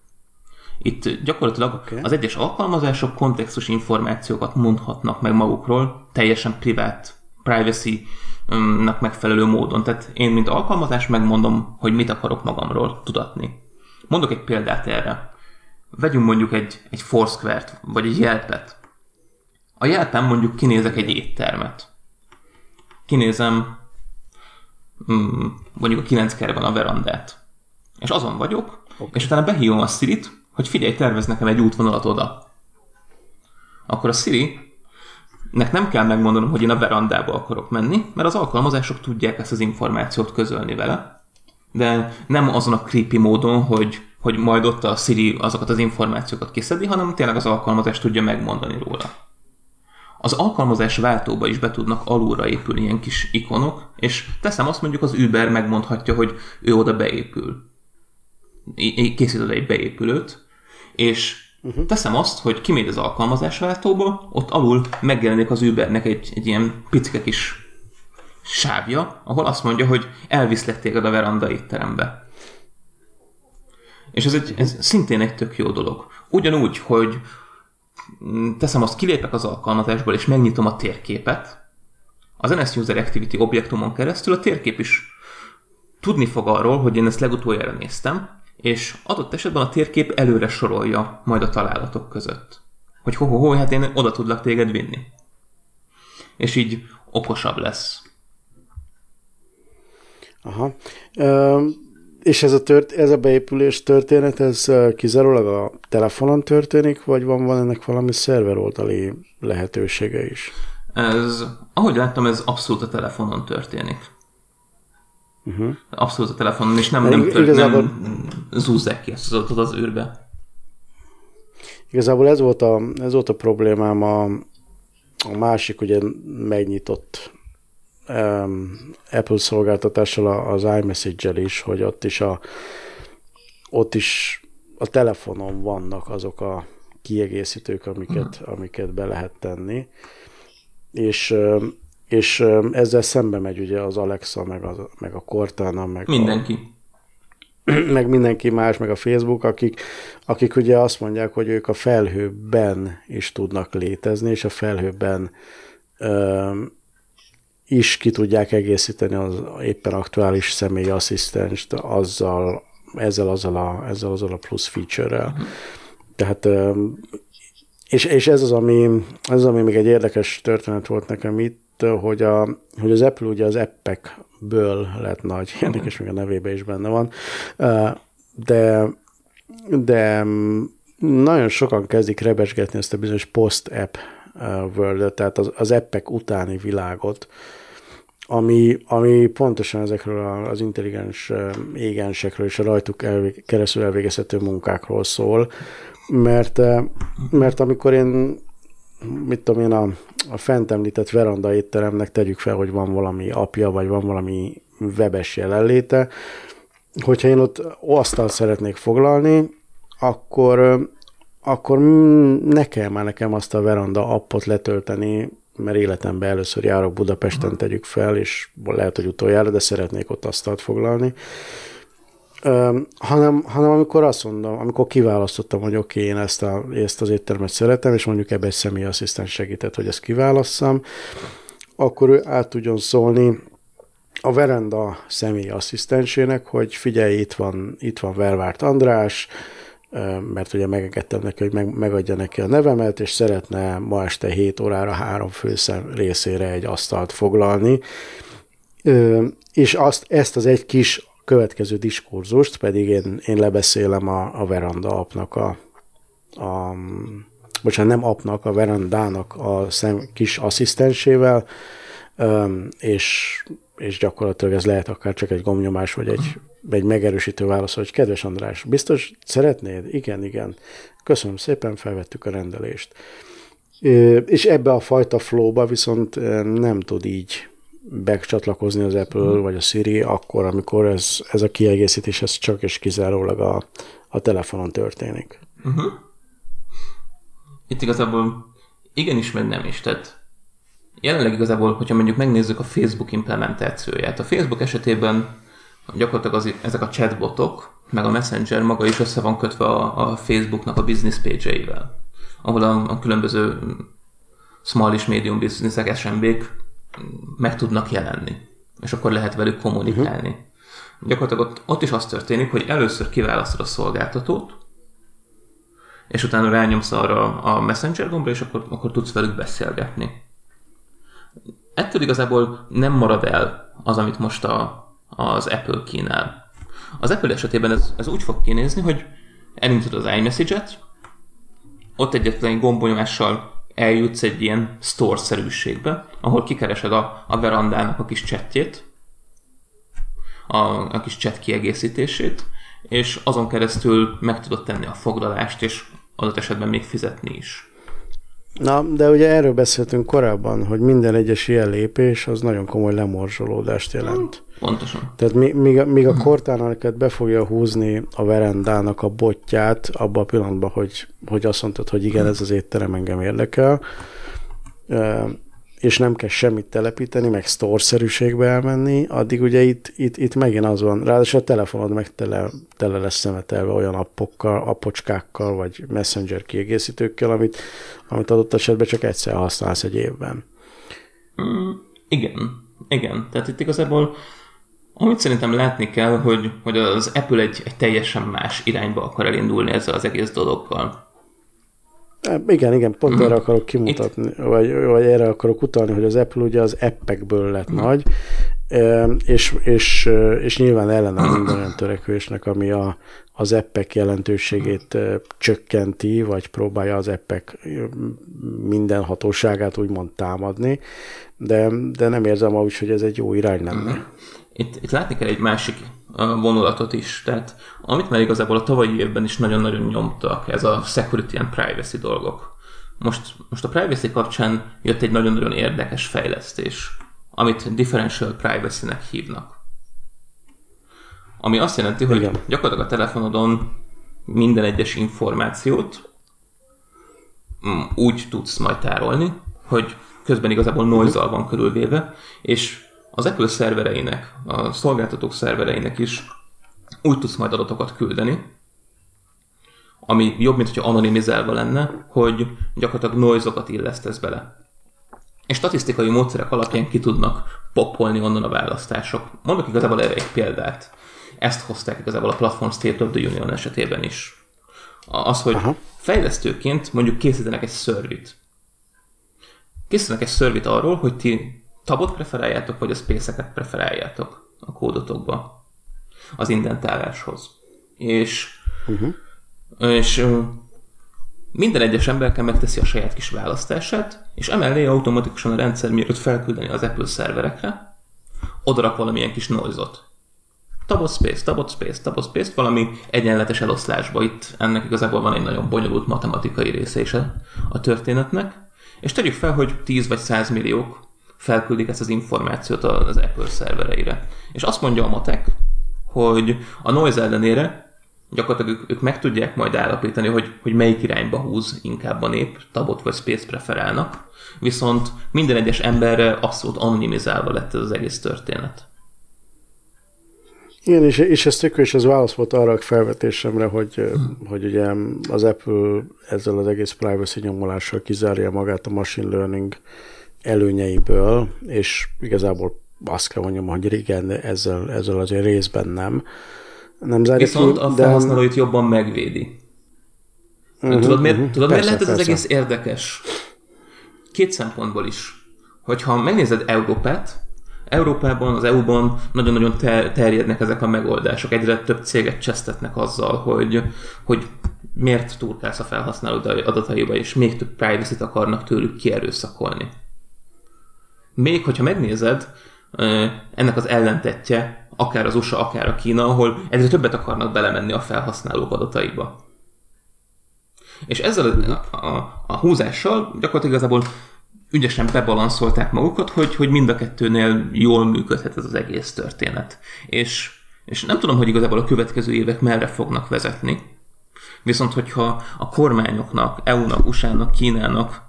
Itt gyakorlatilag okay. az egyes alkalmazások kontextus információkat mondhatnak meg magukról, teljesen privát, privacy-nak megfelelő módon. Tehát én, mint alkalmazás megmondom, hogy mit akarok magamról tudatni. Mondok egy példát erre. Vegyünk mondjuk egy, egy Foursquare-t, vagy egy Yelp-et. A Yelp-en mondjuk kinézek egy éttermet. Kinézem mm, mondjuk a 9 kerben a verandát. És azon vagyok, okay. és utána behívom a Siri-t, hogy figyelj, tervez nekem egy útvonalat oda. Akkor a Siri nek nem kell megmondanom, hogy én a verandába akarok menni, mert az alkalmazások tudják ezt az információt közölni vele, de nem azon a creepy módon, hogy, hogy majd ott a Siri azokat az információkat kiszedi, hanem tényleg az alkalmazás tudja megmondani róla. Az alkalmazás váltóba is be tudnak alulra épülni ilyen kis ikonok, és teszem azt mondjuk az Uber megmondhatja, hogy ő oda beépül. Készít oda egy beépülőt, és uh-huh. teszem azt, hogy kimegy az alkalmazásváltóba, ott alul megjelenik az Ubernek egy, egy ilyen picike kis sávja, ahol azt mondja, hogy elviszlek téged a veranda étterembe. És ez, egy, ez szintén egy tök jó dolog. Ugyanúgy, hogy teszem azt, kilépek az alkalmazásból, és megnyitom a térképet, az NS User Activity objektumon keresztül a térkép is tudni fog arról, hogy én ezt legutoljára néztem, és adott esetben a térkép előre sorolja majd a találatok között. Hogy ho, ho, ho hát én oda tudlak téged vinni. És így okosabb lesz. Aha. És ez a, tört, ez a beépülés történet, ez kizárólag a telefonon történik, vagy van, van ennek valami szerver oldali lehetősége is? Ez, ahogy láttam, ez abszolút a telefonon történik. Uh-huh. Abszolút a telefonon, és nem, nem, tört, igazából... nem zúzzák ki ezt az az űrbe. Igazából ez volt a, ez volt a problémám a, a másik ugye megnyitott um, Apple szolgáltatással az iMessage-el is, hogy ott is a ott is a telefonon vannak azok a kiegészítők, amiket, uh-huh. amiket be lehet tenni. És és ezzel szembe megy ugye az Alexa, meg a, meg a Cortana, meg Mindenki. A, meg mindenki más, meg a Facebook, akik, akik ugye azt mondják, hogy ők a felhőben is tudnak létezni, és a felhőben is ki tudják egészíteni az éppen aktuális személyi asszisztenst azzal, ezzel, azzal a, ezzel azzal a plusz feature-rel. Tehát és, és ez az, ami, ez az, ami még egy érdekes történet volt nekem itt, hogy, a, hogy az Apple ugye az appekből lett nagy, érdekes, még a nevében is benne van, de, de nagyon sokan kezdik rebesgetni ezt a bizonyos post-app world tehát az, az appek utáni világot, ami, ami pontosan ezekről az intelligens égensekről és a rajtuk elvég, keresztül elvégezhető munkákról szól, mert, mert amikor én mit tudom én, a, a fent említett veranda étteremnek tegyük fel, hogy van valami apja, vagy van valami webes jelenléte, hogyha én ott asztalt szeretnék foglalni, akkor, akkor ne kell már nekem azt a veranda appot letölteni, mert életemben először járok Budapesten, tegyük fel, és lehet, hogy utoljára, de szeretnék ott asztalt foglalni. Hanem, hanem amikor azt mondom, amikor kiválasztottam, hogy oké, okay, én ezt, a, ezt az éttermet szeretem, és mondjuk ebben egy személyasszisztens segített, hogy ezt kiválasszam, akkor ő át tudjon szólni a verenda személyasszisztensének, hogy figyelj, itt van, itt van Vervárt András, mert ugye megengedtem neki, hogy meg, megadja neki a nevemet, és szeretne ma este 7 órára három főszem részére egy asztalt foglalni, és azt, ezt az egy kis következő diskurzust pedig én, én lebeszélem a, a veranda apnak a, a bocsánat, nem apnak, a verandának a szem, kis asszisztensével, és és gyakorlatilag ez lehet akár csak egy gomnyomás, vagy egy, egy megerősítő válasz, hogy kedves András, biztos szeretnéd? Igen, igen. Köszönöm szépen, felvettük a rendelést. És ebbe a fajta flowba viszont nem tud így becsatlakozni az Apple uh-huh. vagy a Siri akkor, amikor ez, ez a kiegészítés ez csak és kizárólag a, a telefonon történik. Uh-huh. Itt igazából igenis, meg nem is. Tehát jelenleg igazából, hogyha mondjuk megnézzük a Facebook implementációját. A Facebook esetében gyakorlatilag az, ezek a chatbotok, meg a Messenger maga is össze van kötve a, a Facebooknak a business page-eivel, ahol a, a különböző small és medium businessek, SMB-k meg tudnak jelenni, és akkor lehet velük kommunikálni. Uh-huh. Gyakorlatilag ott, ott is az történik, hogy először kiválasztod a szolgáltatót, és utána rányomsz arra a Messenger gombra, és akkor, akkor tudsz velük beszélgetni. Ettől igazából nem marad el az, amit most a, az Apple kínál. Az Apple esetében ez, ez úgy fog kinézni, hogy elindítod az iMessage-et, ott egyetlen gombolyomással eljutsz egy ilyen store-szerűségbe, ahol kikeresed a, a verandának a kis chatjét, a, a kis chat kiegészítését, és azon keresztül meg tudod tenni a foglalást, és adott esetben még fizetni is. Na, de ugye erről beszéltünk korábban, hogy minden egyes ilyen lépés az nagyon komoly lemorzsolódást jelent. Pontosan. Tehát míg, míg a kortánalket be fogja húzni a verendának a botját abban a pillanatban, hogy, hogy azt mondtad, hogy igen, ez az étterem engem érdekel, és nem kell semmit telepíteni, meg store-szerűségbe elmenni, addig ugye itt, itt, itt megint az van, ráadásul a telefonod meg tele, tele lesz szemetelve olyan appokkal, appocskákkal, vagy messenger kiegészítőkkel, amit, amit adott esetben csak egyszer használsz egy évben. Mm, igen, igen. Tehát itt igazából amit szerintem látni kell, hogy, hogy az Apple egy, egy teljesen más irányba akar elindulni ezzel az egész dologgal. Igen, igen, pont mm. erre akarok kimutatni, Itt. vagy, vagy erre akarok utalni, hogy az Apple ugye az appekből lett mm. nagy, és, és, és nyilván ellene minden olyan törekvésnek, ami a, az appek jelentőségét csökkenti, vagy próbálja az appek minden hatóságát úgymond támadni, de, de nem érzem úgy, hogy ez egy jó irány lenne. Mm. Itt, itt látni kell egy másik vonulatot is. Tehát amit már igazából a tavalyi évben is nagyon-nagyon nyomtak, ez a security and privacy dolgok. Most, most a privacy kapcsán jött egy nagyon-nagyon érdekes fejlesztés, amit differential privacy-nek hívnak. Ami azt jelenti, hogy Igen. gyakorlatilag a telefonodon minden egyes információt mm, úgy tudsz majd tárolni, hogy közben igazából noise van körülvéve, és az Apple szervereinek, a szolgáltatók szervereinek is úgy tudsz majd adatokat küldeni, ami jobb, mint hogyha anonimizálva lenne, hogy gyakorlatilag noizokat illesztesz bele. És statisztikai módszerek alapján ki tudnak poppolni onnan a választások. Mondok igazából erre egy példát. Ezt hozták igazából a Platform State of the Union esetében is. Az, hogy Aha. fejlesztőként mondjuk készítenek egy szörvit. Készítenek egy szörvit arról, hogy ti tabot preferáljátok, vagy a space-eket preferáljátok a kódotokba az indentáláshoz. És, uh-huh. és minden egyes ember megteszi a saját kis választását, és emellé automatikusan a rendszer mielőtt felküldeni az Apple szerverekre, odarak valamilyen kis noise-ot. Tabot space, tabot space, tabot space, valami egyenletes eloszlásba. Itt ennek igazából van egy nagyon bonyolult matematikai része is a, a történetnek. És tegyük fel, hogy 10 vagy 100 milliók felküldik ezt az információt az Apple szervereire. És azt mondja a matek, hogy a noise ellenére gyakorlatilag ők, ők meg tudják majd állapítani, hogy, hogy melyik irányba húz inkább a nép, tabot vagy space preferálnak, viszont minden egyes emberre abszolút anonimizálva lett ez az egész történet. Igen, és, és ez tök, és ez válasz volt arra a felvetésemre, hogy, hmm. hogy ugye az Apple ezzel az egész privacy nyomulással kizárja magát a machine learning előnyeiből, és igazából azt kell mondjam, hogy régen ezzel, ezzel azért részben nem. nem Viszont ki, a felhasználóit de... jobban megvédi. Uh-huh, tudod, miért, uh-huh. tudod, persze, miért lehet ez az egész érdekes? Két szempontból is. Hogyha megnézed Európát, Európában, az EU-ban nagyon-nagyon ter- terjednek ezek a megoldások. Egyre több céget csesztetnek azzal, hogy, hogy miért turkálsz a felhasználó adataiba, és még több privacy-t akarnak tőlük kierőszakolni. Még hogyha megnézed, ennek az ellentetje, akár az USA, akár a Kína, ahol egyre többet akarnak belemenni a felhasználók adataiba. És ezzel a, a, a húzással gyakorlatilag igazából ügyesen bebalanszolták magukat, hogy, hogy mind a kettőnél jól működhet ez az egész történet. És, és nem tudom, hogy igazából a következő évek merre fognak vezetni. Viszont, hogyha a kormányoknak, EU-nak, USA-nak, Kínának,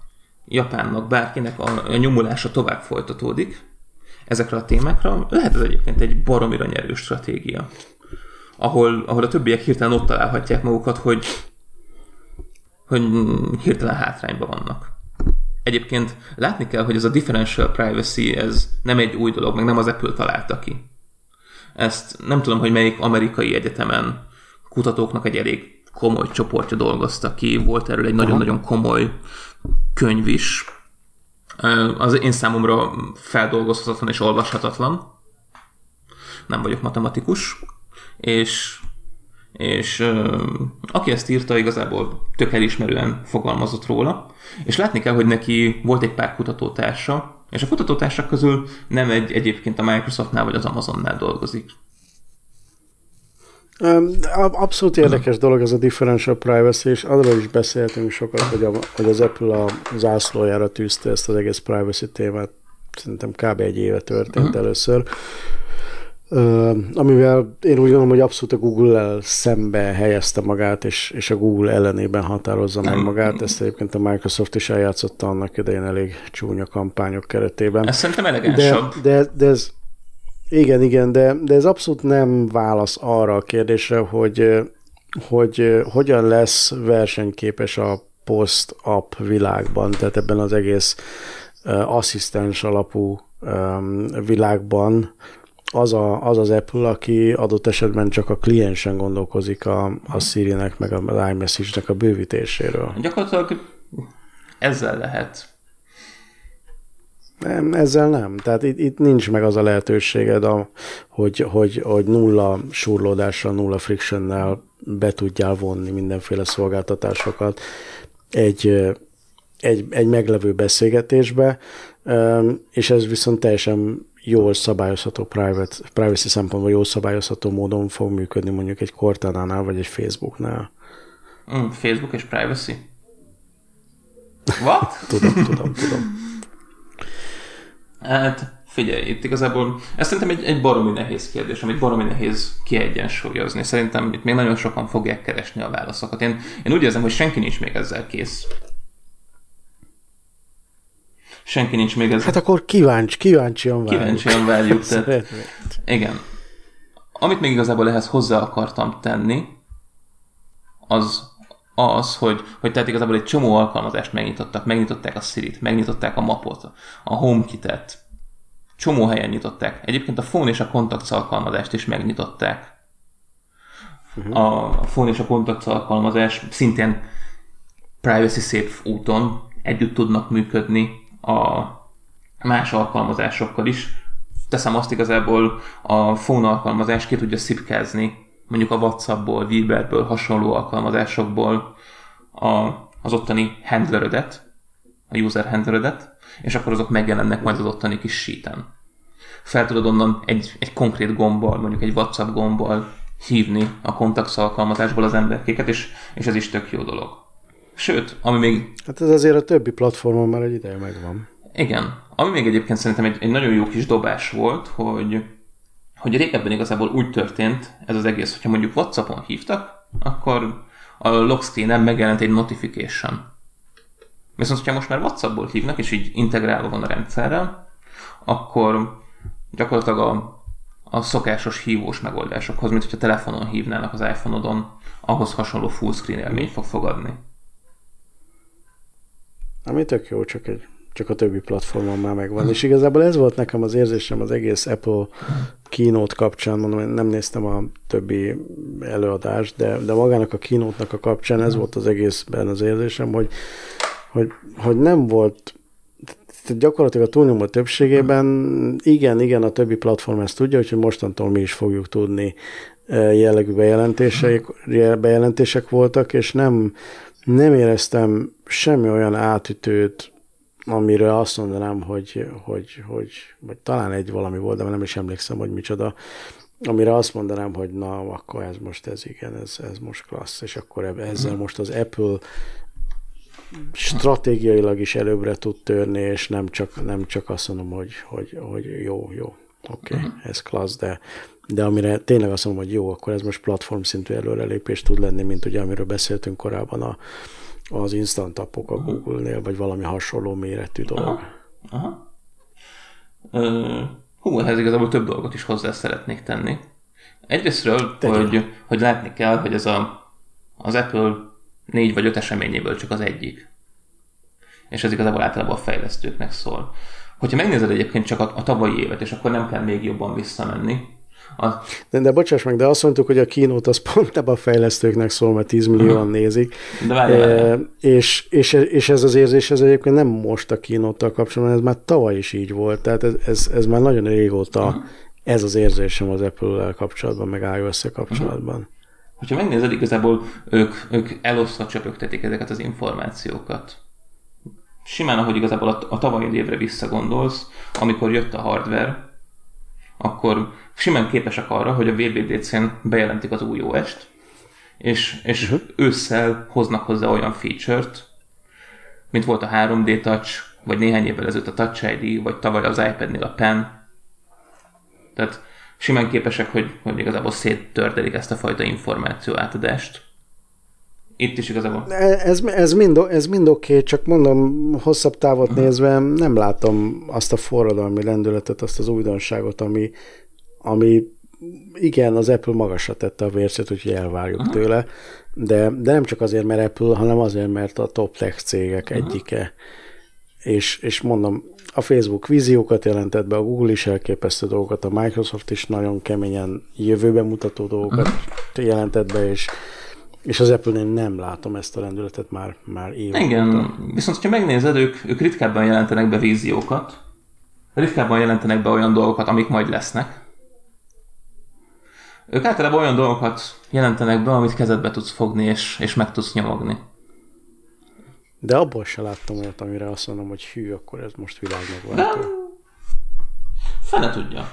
Japánnak, bárkinek a, a nyomulása tovább folytatódik ezekre a témákra, lehet ez egyébként egy baromira nyerő stratégia. Ahol, ahol a többiek hirtelen ott találhatják magukat, hogy, hogy hirtelen hátrányban vannak. Egyébként látni kell, hogy ez a differential privacy, ez nem egy új dolog, meg nem az Apple találta ki. Ezt nem tudom, hogy melyik amerikai egyetemen kutatóknak egy elég komoly csoportja dolgozta ki, volt erről egy nagyon-nagyon komoly könyv is. Az én számomra feldolgozhatatlan és olvashatatlan. Nem vagyok matematikus, és és aki ezt írta, igazából tök elismerően fogalmazott róla, és látni kell, hogy neki volt egy pár kutatótársa, és a kutatótársak közül nem egy egyébként a Microsoftnál vagy az Amazonnál dolgozik. Abszolút érdekes dolog ez a differential privacy, és arról is beszéltünk sokat, hogy, a, hogy az Apple a zászlójára tűzte ezt az egész privacy témát. Szerintem kb. egy éve történt uh-huh. először. Uh, amivel én úgy gondolom, hogy abszolút a Google-el szembe helyezte magát, és, és a Google ellenében határozza meg magát. Ezt egyébként a Microsoft is eljátszotta annak idején elég csúnya kampányok keretében. Ez szerintem elegánsabb. De, de, de ez, igen, igen, de, de ez abszolút nem válasz arra a kérdésre, hogy, hogy hogyan lesz versenyképes a post-app világban, tehát ebben az egész uh, asszisztens alapú um, világban az, a, az az Apple, aki adott esetben csak a kliensen gondolkozik a, a Siri-nek, meg a iMessage-nek a bővítéséről. Gyakorlatilag ezzel lehet. Nem, ezzel nem. Tehát itt, itt nincs meg az a lehetőséged, a, hogy, hogy, hogy nulla surlódással, nulla frictionnel be tudjál vonni mindenféle szolgáltatásokat egy, egy, egy meglevő beszélgetésbe, és ez viszont teljesen jól szabályozható private, privacy szempontból jól szabályozható módon fog működni mondjuk egy Cortana-nál, vagy egy Facebooknál. Mm, Facebook és privacy? What? tudom, tudom, tudom. Hát figyelj, itt igazából ez szerintem egy, egy baromi nehéz kérdés, amit baromi nehéz kiegyensúlyozni. Szerintem itt még nagyon sokan fogják keresni a válaszokat. Én, én úgy érzem, hogy senki nincs még ezzel kész senki nincs még ez. Hát akkor kíváncsi, kíváncsian várjuk. Kíváncsian várjuk. tehát, igen. Amit még igazából ehhez hozzá akartam tenni, az az, hogy, hogy tehát igazából egy csomó alkalmazást megnyitottak, megnyitották a Siri-t, megnyitották a mapot, a HomeKit-et, csomó helyen nyitották. Egyébként a phone és a Contacts alkalmazást is megnyitották. Uh-huh. A phone és a Contacts alkalmazás szintén privacy safe úton együtt tudnak működni a más alkalmazásokkal is. Teszem azt igazából a phone alkalmazás ki tudja szipkázni mondjuk a Whatsappból, Viberből, hasonló alkalmazásokból a, az ottani handlerödet, a user handlerödet, és akkor azok megjelennek majd az ottani kis síten. Fel tudod onnan egy, egy konkrét gombbal, mondjuk egy WhatsApp gombbal hívni a kontakts alkalmazásból az emberkéket, és, és ez is tök jó dolog. Sőt, ami még... Hát ez azért a többi platformon már egy ideje megvan. Igen. Ami még egyébként szerintem egy, egy nagyon jó kis dobás volt, hogy, hogy régebben igazából úgy történt ez az egész, hogyha mondjuk Whatsappon hívtak, akkor a lock screen-en megjelent egy notification. Viszont, hogyha most már Whatsappból hívnak, és így integrálva van a rendszerrel, akkor gyakorlatilag a, a szokásos hívós megoldásokhoz, mint hogyha telefonon hívnának az iPhone-odon, ahhoz hasonló full screen élményt fog fogadni. Ami tök jó, csak, egy, csak a többi platformon már megvan. És igazából ez volt nekem az érzésem az egész Apple keynote kapcsán, mondom, én nem néztem a többi előadást, de, de magának a keynote a kapcsán ez volt az egészben az érzésem, hogy, hogy, hogy nem volt gyakorlatilag a túlnyomó többségében igen, igen, a többi platform ezt tudja, hogy mostantól mi is fogjuk tudni eh, jellegű bejelentések, bejelentések voltak, és nem, nem éreztem semmi olyan átütőt amiről azt mondanám, hogy, hogy, hogy vagy talán egy valami volt, de nem is emlékszem, hogy micsoda, amire azt mondanám, hogy na, akkor ez most ez igen, ez, ez most klassz, és akkor ezzel mhm. most az Apple stratégiailag is előbbre tud törni, és nem csak, nem csak azt mondom, hogy, hogy, hogy jó, jó, oké, okay, uh-huh. ez klassz, de, de amire tényleg azt mondom, hogy jó, akkor ez most platform szintű előrelépés tud lenni, mint ugye amiről beszéltünk korábban a, az instant appok a uh-huh. Google-nél, vagy valami hasonló méretű dolog. Aha. Aha. Uh, hú, ehhez igazából több dolgot is hozzá szeretnék tenni. Egyrésztről, hogy, hogy látni kell, hogy ez a, az Apple négy vagy öt eseményéből csak az egyik. És ez igazából általában a fejlesztőknek szól. Hogyha megnézed egyébként csak a, a tavalyi évet, és akkor nem kell még jobban visszamenni, a... De, de bocsáss meg, de azt mondtuk, hogy a kínót az pont ebben a fejlesztőknek szól, mert 10 millióan uh-huh. nézik. De várj, e, és, és, és, ez az érzés, ez egyébként nem most a kínóttal kapcsolatban, ez már tavaly is így volt. Tehát ez, ez, ez már nagyon régóta uh-huh. ez az érzésem az Apple-lel kapcsolatban, meg ios kapcsolatban. Uh-huh. Hogyha megnézed, igazából ők, ők elosztva csöpögtetik ezeket az információkat. Simán, ahogy igazából a, a tavalyi évre visszagondolsz, amikor jött a hardware, akkor simán képesek arra, hogy a WWDC-n bejelentik az új OS-t, és, és uh-huh. ősszel hoznak hozzá olyan feature-t, mint volt a 3D Touch, vagy néhány évvel ezelőtt a Touch ID, vagy tavaly az iPad-nél a Pen. Tehát simán képesek, hogy, hogy igazából széttördelik ezt a fajta információ átadást. Itt is igazából. Ez, ez mind, ez mind oké, okay, csak mondom, hosszabb távot nézve nem látom azt a forradalmi lendületet, azt az újdonságot, ami, ami igen, az Apple magasra tette a vércét, úgyhogy elvárjuk uh-huh. tőle, de, de nem csak azért, mert Apple, hanem azért, mert a top tech cégek uh-huh. egyike. És, és mondom, a Facebook víziókat jelentett be, a Google is elképesztő dolgokat, a Microsoft is nagyon keményen jövőben mutató dolgokat uh-huh. jelentett be, és, és az Apple-nél nem látom ezt a lendületet már, már évek Igen, óta. viszont ha megnézed, ők, ők ritkábban jelentenek be víziókat, ritkábban jelentenek be olyan dolgokat, amik majd lesznek, ők általában olyan dolgokat jelentenek be, amit kezedbe tudsz fogni, és, és meg tudsz nyomogni. De abból se láttam olyat, amire azt mondom, hogy hű, akkor ez most világ megváltó. De... Fene tudja.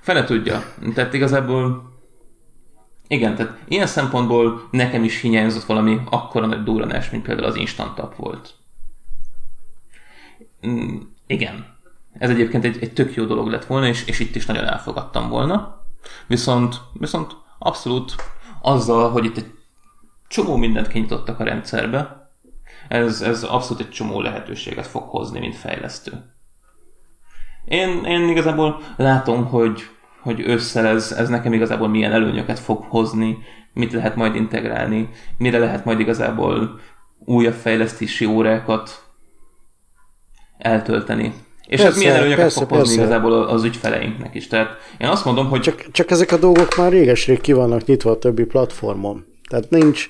Fene tudja. Tehát igazából igen, tehát ilyen szempontból nekem is hiányzott valami akkora nagy duranás, mint például az Instant Tap volt. Mm, igen. Ez egyébként egy, egy tök jó dolog lett volna, és, és itt is nagyon elfogadtam volna. Viszont, viszont abszolút azzal, hogy itt egy csomó mindent kinyitottak a rendszerbe, ez, ez abszolút egy csomó lehetőséget fog hozni, mint fejlesztő. Én, én igazából látom, hogy, hogy ősszel ez, ez nekem igazából milyen előnyöket fog hozni, mit lehet majd integrálni, mire lehet majd igazából újabb fejlesztési órákat eltölteni. És persze, ez milyen előnyöket persze, fog hozni igazából az ügyfeleinknek is. Tehát én azt mondom, hogy... Csak, csak ezek a dolgok már réges-rég ki vannak nyitva a többi platformon. Tehát nincs...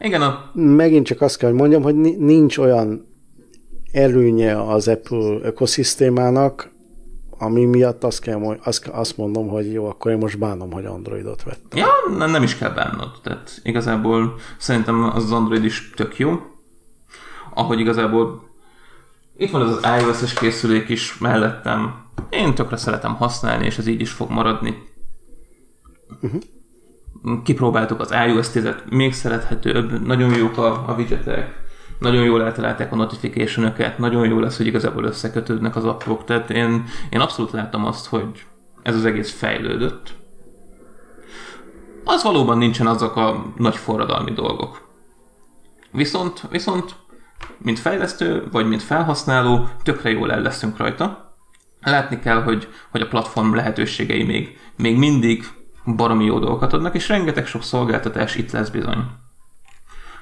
Igen, a... Megint csak azt kell, hogy mondjam, hogy nincs olyan előnye az Apple ökoszisztémának, ami miatt azt, kell, azt, azt mondom, hogy jó, akkor én most bánom, hogy Androidot vettem. Ja, nem, nem is kell bánnod. Tehát igazából szerintem az Android is tök jó. Ahogy igazából itt van az az iOS-es készülék is mellettem. Én tökre szeretem használni, és ez így is fog maradni. Uh-huh. Kipróbáltuk az iOS 10-et, még szerethetőbb, nagyon jók a, a widgetek, nagyon jól eltalálták a notification nagyon jó lesz, hogy igazából összekötődnek az appok, tehát én, én abszolút látom azt, hogy ez az egész fejlődött. Az valóban nincsen azok a nagy forradalmi dolgok. Viszont, viszont mint fejlesztő, vagy mint felhasználó, tökre jól el leszünk rajta. Látni kell, hogy, hogy a platform lehetőségei még, még mindig baromi jó dolgokat adnak, és rengeteg sok szolgáltatás itt lesz bizony.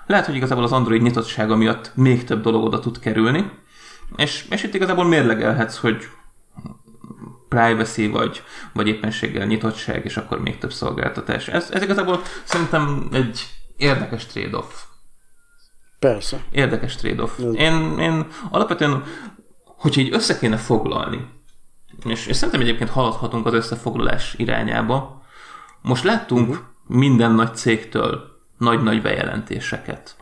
Lehet, hogy igazából az Android nyitottsága miatt még több dolog oda tud kerülni, és, és itt igazából mérlegelhetsz, hogy privacy, vagy, vagy éppenséggel nyitottság, és akkor még több szolgáltatás. Ez, ez igazából szerintem egy érdekes trade-off. Persze. Érdekes trade-off. Én, én alapvetően, hogyha így össze kéne foglalni, és, és szerintem egyébként haladhatunk az összefoglalás irányába, most láttunk uh-huh. minden nagy cégtől nagy-nagy bejelentéseket.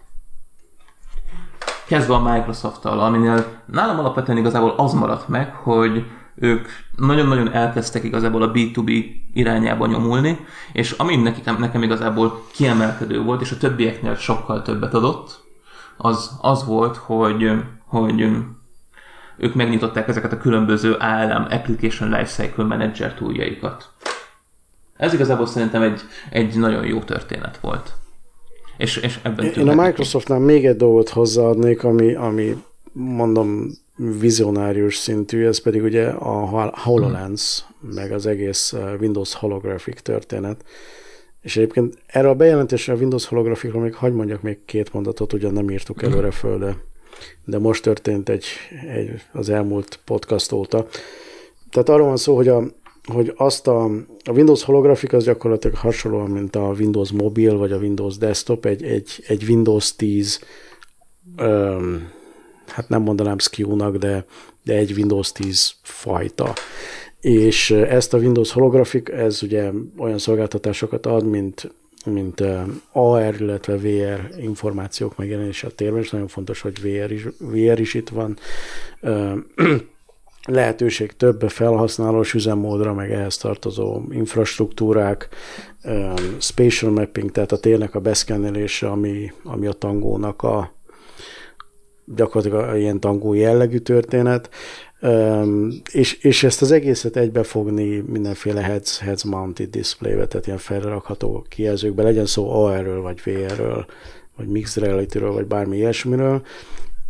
kezdve a Microsoft-tal, aminél nálam alapvetően igazából az maradt meg, hogy ők nagyon-nagyon elkezdtek igazából a B2B irányába nyomulni, és ami nekem, nekem igazából kiemelkedő volt, és a többieknél sokkal többet adott, az, az volt, hogy, hogy ők megnyitották ezeket a különböző ALM, Application Lifecycle Manager túljaikat. Ez igazából szerintem egy, egy nagyon jó történet volt. És, és ebben Én a Microsoftnál még egy dolgot hozzáadnék, ami, ami mondom vizionárius szintű, ez pedig ugye a HoloLens, hmm. meg az egész uh, Windows holographic történet. És egyébként erre a bejelentésre a Windows holografikról még hagyd mondjak még két mondatot, ugyan nem írtuk hmm. előre föl, de, de most történt egy, egy, az elmúlt podcast óta. Tehát arról van szó, hogy a, hogy azt a, a Windows holografik az gyakorlatilag hasonlóan, mint a Windows mobil vagy a Windows desktop, egy, egy, egy Windows 10 um, hát nem mondanám SKU-nak, de, de egy Windows 10 fajta. És ezt a Windows holografik, ez ugye olyan szolgáltatásokat ad, mint, mint AR, illetve VR információk megjelenése a térben, és nagyon fontos, hogy VR is, VR is itt van. Lehetőség több felhasználós üzemmódra, meg ehhez tartozó infrastruktúrák, spatial mapping, tehát a térnek a beszkennelése, ami, ami a tangónak a, gyakorlatilag ilyen tangó jellegű történet, és, és ezt az egészet egybefogni mindenféle heads, heads mounted display-be, tehát ilyen felrakható kijelzőkbe, legyen szó AR-ről, vagy VR-ről, vagy mixed reality-ről, vagy bármi ilyesmiről,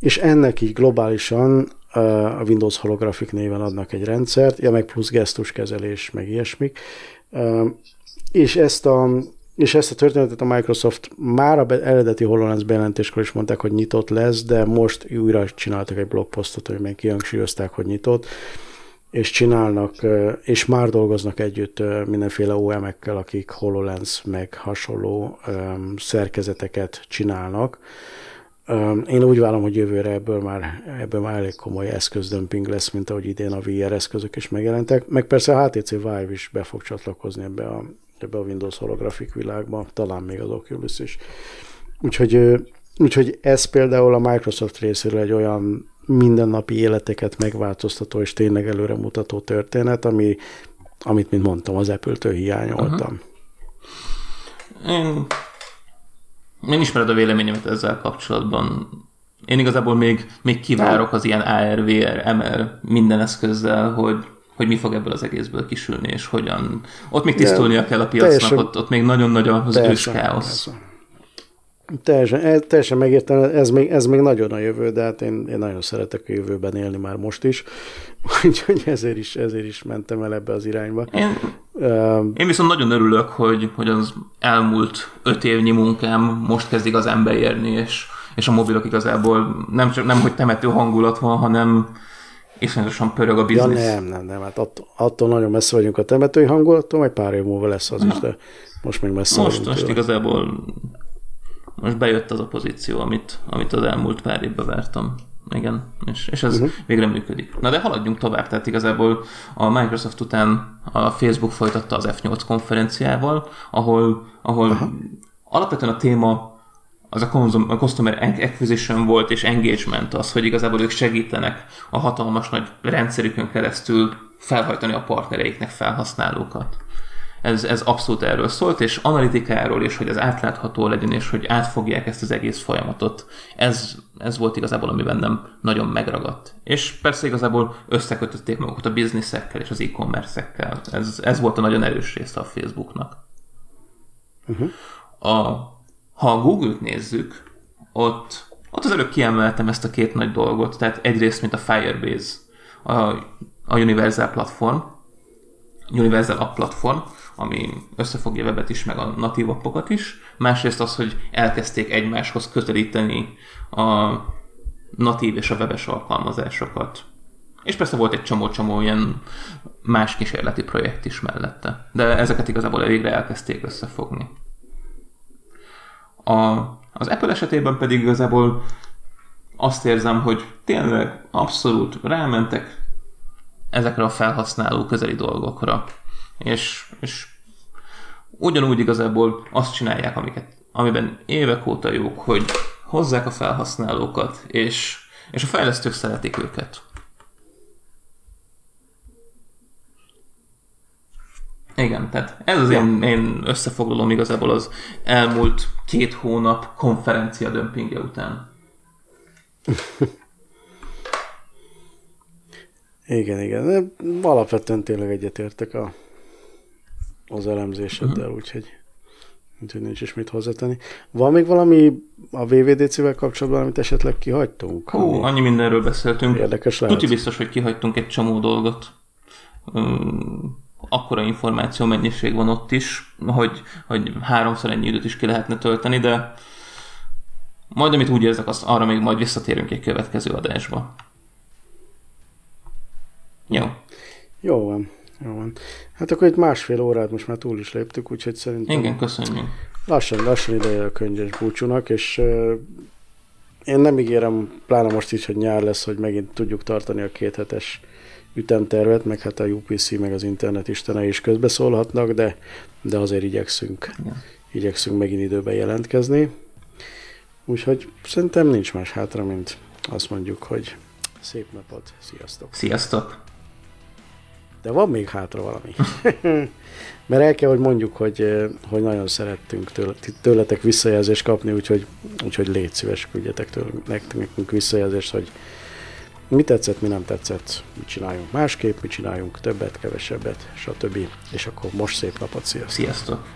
és ennek így globálisan a Windows Holographic néven adnak egy rendszert, ja, meg plusz gesztuskezelés, meg ilyesmik, és ezt a, és ezt a történetet a Microsoft már a eredeti HoloLens bejelentéskor is mondták, hogy nyitott lesz, de most újra csináltak egy blogposztot, amiben kihangsúlyozták, hogy nyitott, és csinálnak, és már dolgoznak együtt mindenféle OM-ekkel, akik HoloLens meg hasonló szerkezeteket csinálnak. Én úgy várom, hogy jövőre ebből már, ebből már elég komoly eszközdömping lesz, mint ahogy idén a VR eszközök is megjelentek. Meg persze a HTC Vive is be fog csatlakozni ebbe a ebbe a Windows holografik világba, talán még az Oculus is. Úgyhogy, úgyhogy ez például a Microsoft részéről egy olyan mindennapi életeket megváltoztató és tényleg előremutató történet, ami, amit, mint mondtam, az Apple-től hiányoltam. Uh-huh. Én, én ismered a véleményemet ezzel kapcsolatban. Én igazából még, még kivárok az ilyen AR, VR, MR minden eszközzel, hogy hogy mi fog ebből az egészből kisülni, és hogyan. Ott még tisztulnia kell a piacnak, teljesen, ott, ott még nagyon nagy az ős káosz. Teljesen, teljesen megértem, ez még, ez még nagyon a jövő, de hát én, én nagyon szeretek a jövőben élni már most is, úgyhogy ezért is, ezért is mentem el ebbe az irányba. Én, uh, én viszont nagyon örülök, hogy, hogy az elmúlt öt évnyi munkám most kezd igazán beérni, és, és a mobilok igazából nem, csak, nem hogy temető hangulat van, hanem, iszonyatosan pörög a biznisz. Ja nem, nem, nem, hát attól, attól nagyon messze vagyunk a temetői hangulattól, majd pár év múlva lesz az is, de most még messze Most, most tőle. igazából most bejött az a pozíció, amit, amit az elmúlt pár évben vártam. Igen, és, és ez uh-huh. végre működik. Na de haladjunk tovább, tehát igazából a Microsoft után a Facebook folytatta az F8 konferenciával, ahol, ahol uh-huh. alapvetően a téma az a customer acquisition volt, és engagement az, hogy igazából ők segítenek a hatalmas nagy rendszerükön keresztül felhajtani a partnereiknek felhasználókat. Ez, ez abszolút erről szólt, és analitikáról, és hogy az átlátható legyen, és hogy átfogják ezt az egész folyamatot. Ez, ez volt igazából, ami bennem nagyon megragadt. És persze igazából összekötötték magukat a bizniszekkel és az e-commerce-ekkel. Ez, ez volt a nagyon erős része a Facebooknak. Uh-huh. A ha a Google-t nézzük, ott, ott az előbb kiemeltem ezt a két nagy dolgot, tehát egyrészt, mint a Firebase, a, a Universal platform, Universal App platform, ami összefogja a webet is, meg a natív appokat is. Másrészt az, hogy elkezdték egymáshoz közelíteni a natív és a webes alkalmazásokat. És persze volt egy csomó-csomó ilyen más kísérleti projekt is mellette. De ezeket igazából végre elkezdték összefogni. A, az Apple esetében pedig igazából azt érzem, hogy tényleg abszolút rámentek ezekre a felhasználó közeli dolgokra. És, és ugyanúgy igazából azt csinálják, amiket, amiben évek óta jók, hogy, hozzák a felhasználókat, és, és a fejlesztők szeretik őket. Igen, tehát ez az én, én összefoglalom igazából az elmúlt két hónap konferencia dömpingje után. igen, igen. Alapvetően tényleg egyetértek a, az elemzéseddel, uh-huh. úgyhogy, úgyhogy nincs is mit hozzátenni. Van még valami a VVDC-vel kapcsolatban, amit esetleg kihagytunk? Ami... annyi mindenről beszéltünk. Érdekes lehet. Tuti biztos, hogy kihagytunk egy csomó dolgot. Um, akkora információ mennyiség van ott is, hogy, hogy háromszor ennyi időt is ki lehetne tölteni, de majd amit úgy érzek, azt arra még majd visszatérünk egy következő adásba. Jó. Jó van. Jó van. Hát akkor itt másfél órát most már túl is léptük, úgyhogy szerintem... Igen, köszönjük. Lassan, lassan ideje a könyves búcsúnak, és uh, én nem ígérem, pláne most is, hogy nyár lesz, hogy megint tudjuk tartani a kéthetes ütemtervet, meg hát a UPC, meg az internet istene is közbeszólhatnak, de, de azért igyekszünk, Igen. igyekszünk megint időben jelentkezni. Úgyhogy szerintem nincs más hátra, mint azt mondjuk, hogy szép napot, sziasztok! Sziasztok! De van még hátra valami. Mert el kell, hogy mondjuk, hogy, hogy nagyon szerettünk tőletek visszajelzést kapni, úgyhogy, úgyhogy légy szíves, küldjetek tőlünk, nekünk visszajelzést, hogy mi tetszett, mi nem tetszett, mit csináljunk másképp, mit csináljunk többet, kevesebbet, stb. És akkor most szép napot, sziasztok! Sziasztok!